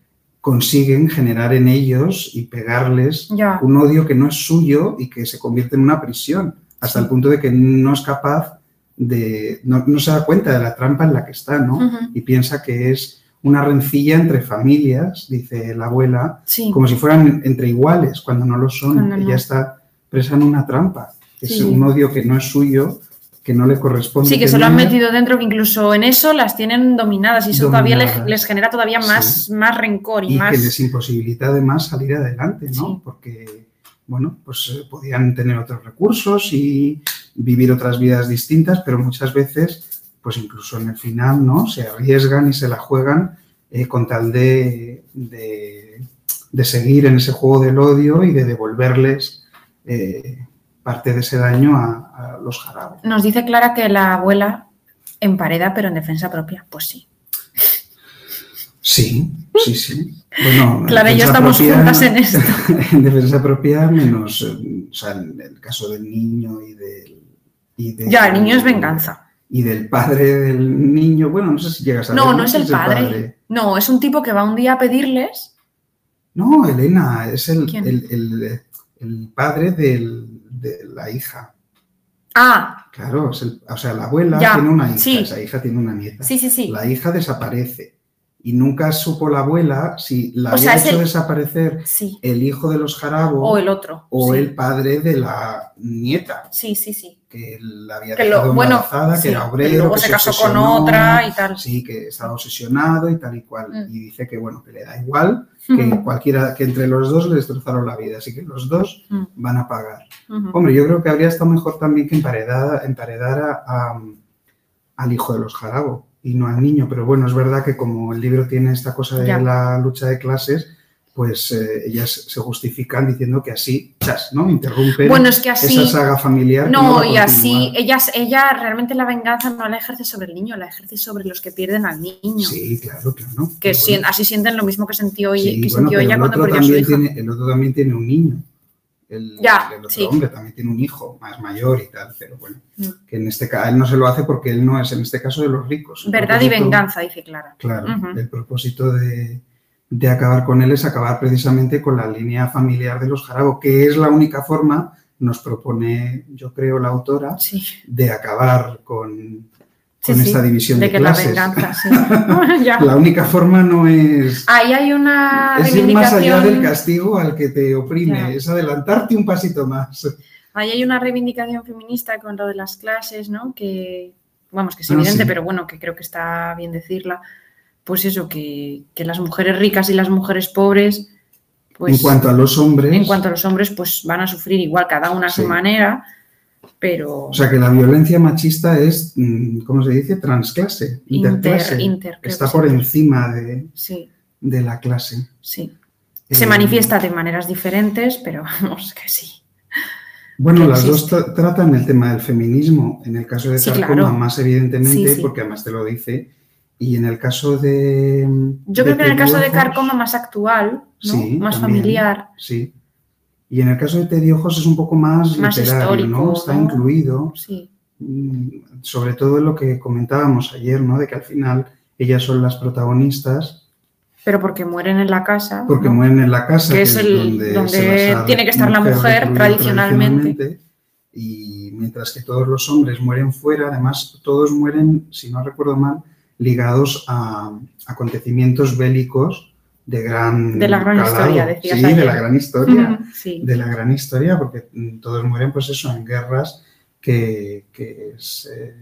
consiguen generar en ellos y pegarles un odio que no es suyo y que se convierte en una prisión, hasta Sí. el punto de que no es capaz de, no, no se da cuenta de la trampa en la que está, ¿no? Y piensa que es una rencilla entre familias, dice la abuela, Sí. como si fueran entre iguales, cuando no lo son. No. Ella está presa en una trampa. Es Sí. un odio que no es suyo, que no le corresponde. Sí, que se lo han metido dentro, que incluso en eso las tienen dominadas y eso todavía les, genera todavía más, más rencor y, y más. que les imposibilita además salir adelante, ¿no? Porque, bueno, pues eh, podían tener otros recursos y, vivir otras vidas distintas, pero muchas veces, pues incluso en el final, ¿no? Se arriesgan y se la juegan eh, con tal de, de, de, seguir en ese juego del odio y de devolverles eh, parte de ese daño a, a los jarabos. Nos dice Clara que la abuela empareda, pero en defensa propia. Pues sí. Sí, sí, sí. Bueno, Clara y yo estamos propia, juntas en esto. En defensa propia, menos, eh, o sea, en el caso del niño y del... Y del Ya, el niño es venganza. Y del padre del niño, bueno, no sé si llegas a No, ver, no es si el padre. No, es un tipo que va un día a pedirles. No, Elena, es el, el, el- padre del- de la hija. Ah, Claro, es o sea, la abuela Ya, tiene una hija, sí. esa hija tiene una nieta. sí, sí, sí. La hija desaparece y nunca supo la abuela si la O había sea, es hecho desaparecer Sí. el hijo de los jarabos O el otro. o sí. el padre de la nieta, Sí, sí, sí. Que la había Que lo, bueno, embarazada, sí, que era obrero, luego que se casó con otra y tal. Sí, que estaba obsesionado y tal y cual. Mm. Y dice que, bueno, que le da igual, que cualquiera, que entre los dos le destrozaron la vida, así que los dos Mm, van a pagar. Hombre, yo creo que habría estado mejor también que emparedar, emparedar a- al hijo de los jarabos y no al niño, pero bueno, es verdad que como el libro tiene esta cosa de Ya. la lucha de clases, pues eh, ellas se justifican diciendo que así, ¿no? Interrumpen Bueno, es que así. esa saga familiar. No, y así, continuar. ella, realmente la venganza no la ejerce sobre el niño, la ejerce sobre los que pierden al niño. Sí, claro, claro. Que bueno, así sienten lo mismo que sintió, sí, que bueno, sintió pero ella el cuando perdió a su hija. tiene, el otro también tiene un niño. El, Ya, el otro sí. hombre también tiene un hijo más mayor y tal, pero bueno, Mm. que en este caso él no se lo hace porque él no es en este caso de los ricos. Verdad y venganza, dice Clara. Claro, el propósito de, de acabar con él es acabar precisamente con la línea familiar de los Jarabo, que es la única forma, nos propone, yo creo, la autora, Sí, de acabar con, con sí, esta división de, de que clases. la venganza, sí. Ya. La única forma no es, Ahí hay una es ir más allá del castigo al que te oprime, Ya. es adelantarte un pasito más. Ahí hay una reivindicación feminista con lo de las clases, ¿no? Que, vamos, que es Ah, evidente, sí. pero bueno, que creo que está bien decirla. Pues eso, que, que las mujeres ricas y las mujeres pobres, pues en cuanto a los hombres, en cuanto a los hombres, pues van a sufrir igual, cada una a su manera, pero o sea que la violencia machista es, mm, ¿cómo se dice? Transclase, interclase. inter, Está por encima de, Sí, de la clase. sí. Se Eh, manifiesta de maneras diferentes, pero vamos que sí. Bueno, las dos tra- tratan el tema del feminismo. En el caso de Sí, Carcoma, claro. más evidentemente, porque además te lo dice. Y en el caso de. Yo de creo que en el caso de Carcoma más actual, ¿no? Sí, más también. familiar, Sí. Y en el caso de Tediojos es un poco más, Más literario, ¿no? Está ¿no? incluido. sí. mm, Sobre todo lo que comentábamos ayer, ¿no? De que al final ellas son las protagonistas Pero porque mueren en la casa. porque ¿no? mueren en la casa, Que es el- donde tiene que estar la mujer tradicionalmente. Y mientras que todos los hombres mueren fuera, además todos mueren, si no recuerdo mal, ligados a acontecimientos bélicos de gran De la gran calado. historia, decías Sí, de la gran historia. Sí. de la gran historia, porque todos mueren, pues eso, en guerras que, que es, eh,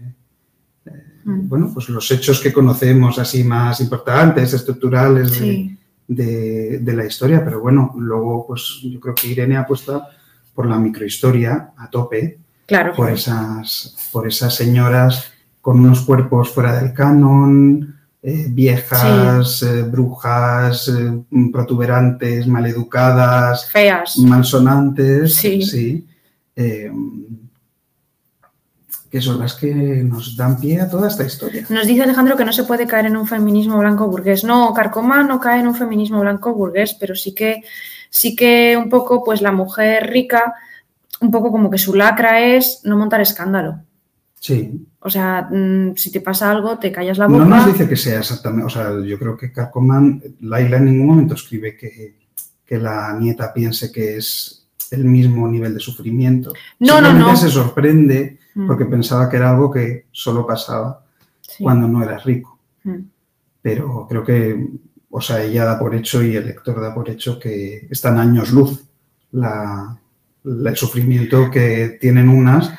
eh, Mm. bueno, pues los hechos que conocemos así más importantes, estructurales de, de- de la historia, pero bueno, luego pues yo creo que Irene apuesta por la microhistoria a tope, Claro. por esas, por esas señoras con unos cuerpos fuera del canon, eh, viejas, eh, brujas, eh, protuberantes, maleducadas, Feas. malsonantes, Sí. eh, que son las que nos dan pie a toda esta historia. Nos dice Alejandro que no se puede caer en un feminismo blanco burgués. No, Carcoma no cae en un feminismo blanco burgués, pero sí que, sí que un poco, pues la mujer rica, un poco como que su lacra es no montar escándalo. Sí, O sea, mm, si te pasa algo, te callas la no boca. nos dice que sea exactamente, o sea, yo creo que Carcoman, Laila en ningún momento escribe que, que la nieta piense que es el mismo nivel de sufrimiento. No, no, no. se sorprende Mm, porque pensaba que era algo que solo pasaba sí. cuando no eras rico. Mm. Pero creo que, o sea, ella da por hecho y el lector da por hecho que están años luz la, la- el sufrimiento que tienen unas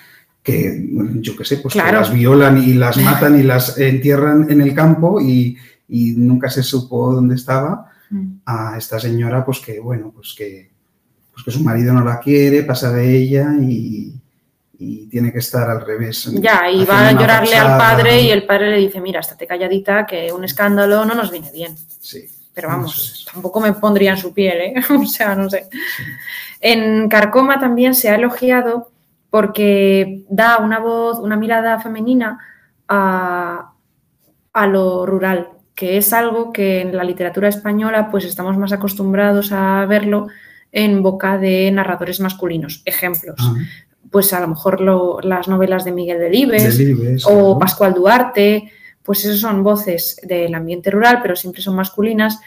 que, yo qué sé, pues que las violan y las matan y las entierran en el campo y, y nunca se supo dónde estaba Mm. a esta señora, pues que, bueno, pues que, pues que su marido no la quiere, pasa de ella y, y tiene que estar al revés. Ya, y va a llorarle al padre y el padre le dice, mira, estate calladita, que un escándalo no nos viene bien. Sí. Pero vamos, tampoco me pondría en su piel, ¿eh? o sea, no sé. En Carcoma también se ha elogiado porque da una voz, una mirada femenina a, a lo rural, que es algo que en la literatura española pues estamos más acostumbrados a verlo en boca de narradores masculinos. Ejemplos. Ah. Pues a lo mejor lo- las novelas de Miguel Delibes, Delibes, o. Pascual Duarte, pues esos son voces del ambiente rural, pero siempre son masculinas.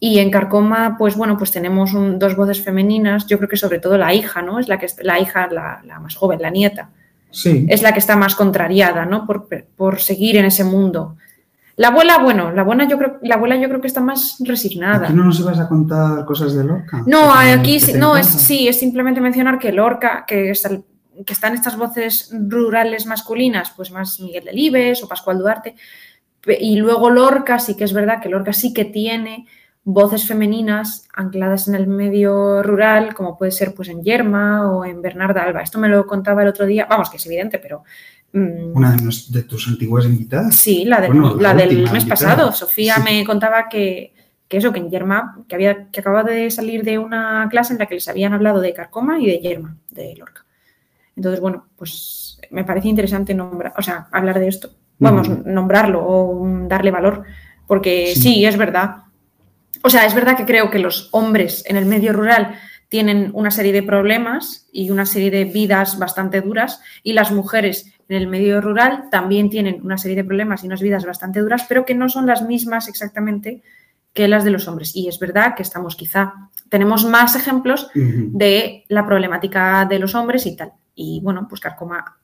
Y en Carcoma, pues bueno, pues tenemos un- dos voces femeninas. Yo creo que sobre todo la hija, ¿no? Es la que la hija, la, la más joven, la nieta, Sí. es la que está más contrariada, ¿no? Por, por seguir en ese mundo. La abuela, bueno, la abuela yo creo, la abuela yo creo que está más resignada. ¿Aquí no nos ibas a contar cosas de Lorca? No, aquí no, es, sí, es simplemente mencionar que Lorca, que, está- que están estas voces rurales masculinas, pues más Miguel Delibes o Pascual Duarte, y luego Lorca, sí que es verdad que Lorca sí que tiene voces femeninas ancladas en el medio rural, como puede ser pues en Yerma o en Bernarda Alba. Esto me lo contaba el otro día, vamos, que es evidente, pero... mm, Una de, nos- de tus antiguas invitadas. Sí, la del, Bueno, la la del mes invitada. pasado. Sofía Sí. me contaba que, que eso, que en Yerma, que, había, que acababa de salir de una clase en la que les habían hablado de Carcoma y de Yerma, de Lorca. Entonces, bueno, pues me parece interesante nombrar, o sea, hablar de esto. Vamos, nombrarlo o darle valor, porque Sí. sí, es verdad. O sea, es verdad que creo que los hombres en el medio rural tienen una serie de problemas y una serie de vidas bastante duras y las mujeres en el medio rural también tienen una serie de problemas y unas vidas bastante duras, pero que no son las mismas exactamente que las de los hombres. Y es verdad que estamos quizá, tenemos más ejemplos de la problemática de los hombres y tal. Y bueno, pues Carcoma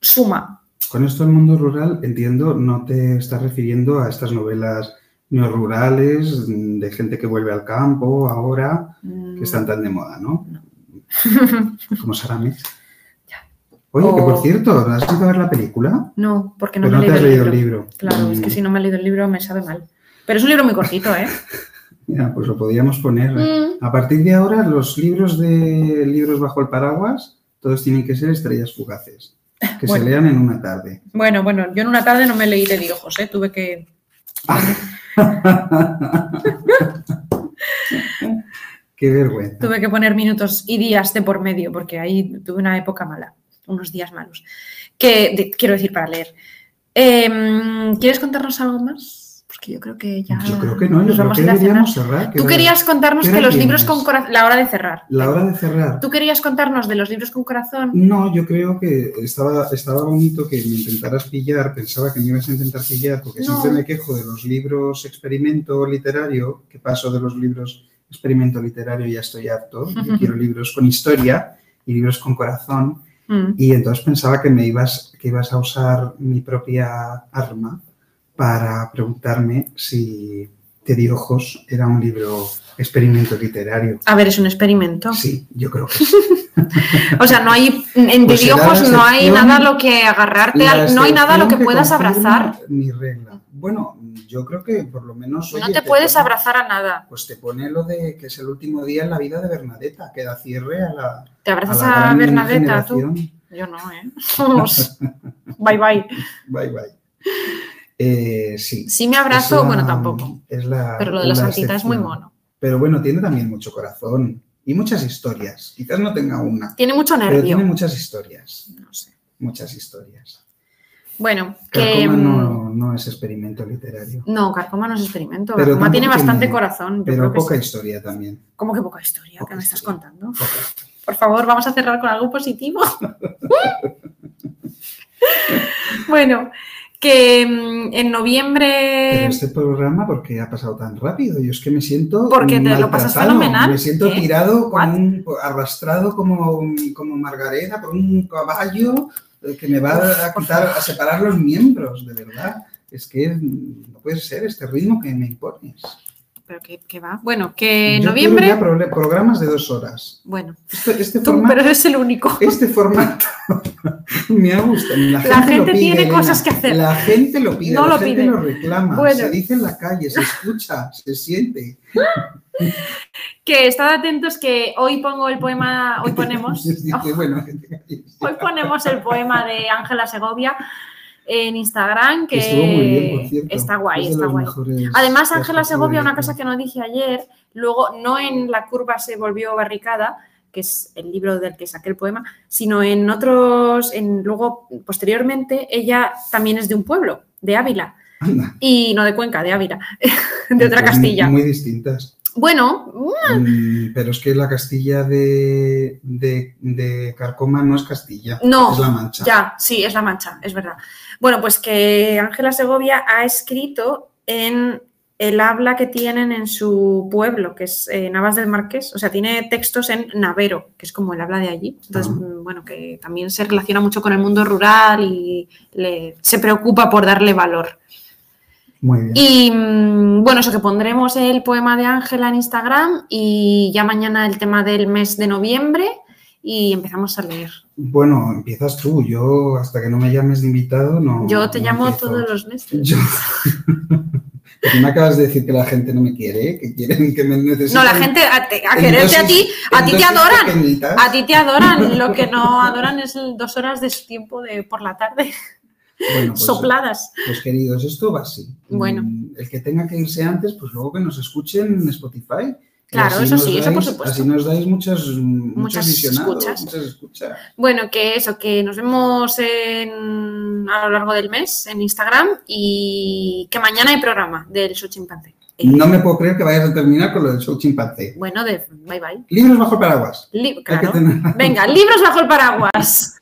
suma. Con esto del mundo rural, entiendo, no te estás refiriendo a estas novelas neorurales mm, de gente que vuelve al campo ahora, mm, que están tan de moda, ¿no? No. Como. Ya. Oye, que por cierto, ¿has ido a ver la película? No, porque no Pero me no he te has leído leído el libro. libro. Claro, es que Mm, si no me he leído el libro me sabe mal. Pero es un libro muy cortito, ¿eh? Ya, pues lo podíamos poner. Mm. A partir de ahora, los libros de libros bajo el paraguas, todos tienen que ser estrellas fugaces, que Bueno. se lean en una tarde. Bueno, bueno, yo en una tarde no me leí de Diojos, ¿eh? Tuve que... Qué vergüenza. Tuve que poner minutos y días de por medio, porque ahí tuve una época mala, unos días malos. Que quiero decir para leer. Em, ¿Quieres contarnos algo más? Yo creo que ya. Yo creo que no, yo creo vamos que deberíamos cerrar. que Tú querías contarnos ¿qué que los libros con corazón. La hora de cerrar. La hora de cerrar. Tú querías contarnos de los libros con corazón. No, yo creo que estaba, estaba bonito que me intentaras pillar, pensaba que me ibas a intentar pillar, porque No. siempre me quejo de los libros experimento literario, que paso de los libros experimento literario ya estoy harto, yo quiero libros con historia y libros con corazón, Mm. y entonces pensaba que me ibas, que ibas a usar mi propia arma para preguntarme si Te di ojos era un libro experimento literario. A ver, es un experimento. Sí, yo creo que sí. O sea, no hay, en Pues Te di será ojos no hay nada a lo que agarrarte, al- no hay nada a lo que puedas abrazar. Mi regla. Bueno, yo creo que por lo menos. No oye, te puedes pone- abrazar a nada. Pues te pone lo de que es el último día en la vida de Bernadetta, que da cierre a la. ¿Te abrazas a Bernadetta tú? Yo no, ¿eh? Vamos. bye bye. Bye bye. Eh, sí. Sí me abrazo, la- bueno, tampoco. Es la, Pero lo de la santita es muy mono. Pero bueno, tiene también mucho corazón y muchas historias. Quizás no tenga una, Tiene mucho pero nervio. tiene muchas historias. No sé. Muchas historias. Bueno, que. Carcoma mm, no, no es experimento literario. No, Carcoma no es experimento. Pero Carcoma tiene bastante tiene- corazón. Yo Pero creo que poca sí. historia también. ¿Cómo que poca historia? Poca ¿Qué me estás contando? Poca. Por favor, vamos a cerrar con algo positivo. bueno, que mm, en noviembre. Pero este programa, ¿por qué ha pasado tan rápido? Yo es que me siento. Porque te lo pasas fenomenal. Me siento ¿Qué? tirado, como un, arrastrado como, como Margareta por un caballo eh, que me va a quitar, a separar los miembros, de verdad. Es que no puede ser este ritmo que me impones. ¿Pero qué, qué va? Bueno, que en noviembre. ya programas de dos horas. Bueno, Este, este tú, formato, pero eres el único. este formato me ha gustado. La gente, La lo gente pide, tiene Elena. cosas que hacer. La gente lo pide, No la lo gente pide. lo reclama, Bueno. se dice en la calle, se escucha, se siente. que estad atentos que hoy pongo el poema, hoy ponemos, hoy ponemos el poema de Ángela Segovia en Instagram, que estuvo muy bien, por cierto. está guay, Es está guay. mejores Además, Ángela Segovia, una cosa que no dije ayer, luego no en La curva se volvió barricada, que es el libro del que saqué el poema, sino en otros, en luego, posteriormente, ella también es de un pueblo, de Ávila, Anda, y no de Cuenca, de Ávila, de otra pues Castilla. Muy, muy distintas. Bueno, Mm, pero es que la Castilla de, de, de Carcoma no es Castilla, No, es La Mancha. Ya, sí, es La Mancha, es verdad. Bueno, pues que Ángela Segovia ha escrito en el habla que tienen en su pueblo, que es eh, Navas del Marqués, o sea, tiene textos en navero, que es como el habla de allí. Entonces, Ah. mm, bueno, que también se relaciona mucho con el mundo rural y le- se preocupa por darle valor. Muy bien. Y mm, bueno, eso que pondremos el poema de Ángela en Instagram y ya mañana el tema del mes de noviembre y empezamos a leer. Bueno, empiezas tú. Yo, hasta que no me llames de invitado, no. Yo te no llamo empiezo. todos los meses. Yo. Me acabas de decir que la gente no me quiere, que quieren que me necesitan. No, la gente a, te- a quererte a ti, a ti te adoran. pequeñitas. A ti te adoran. Lo que no adoran es dos horas de su tiempo de por la tarde Bueno, pues, sopladas. pues, queridos, esto va así. Bueno. Mm, El que tenga que irse antes, pues luego que nos escuchen en Spotify. Claro, eso sí, eso por supuesto. Así nos dais muchas, Muchas visionados, escuchas. muchas escuchas. Bueno, que eso, que nos vemos en- a lo largo del mes en Instagram y que mañana hay programa del show chimpancé. No me puedo creer que vayas a terminar con lo del show chimpancé. Bueno, de bye bye. Libros bajo el paraguas. Claro. tener- Venga, libros bajo el paraguas.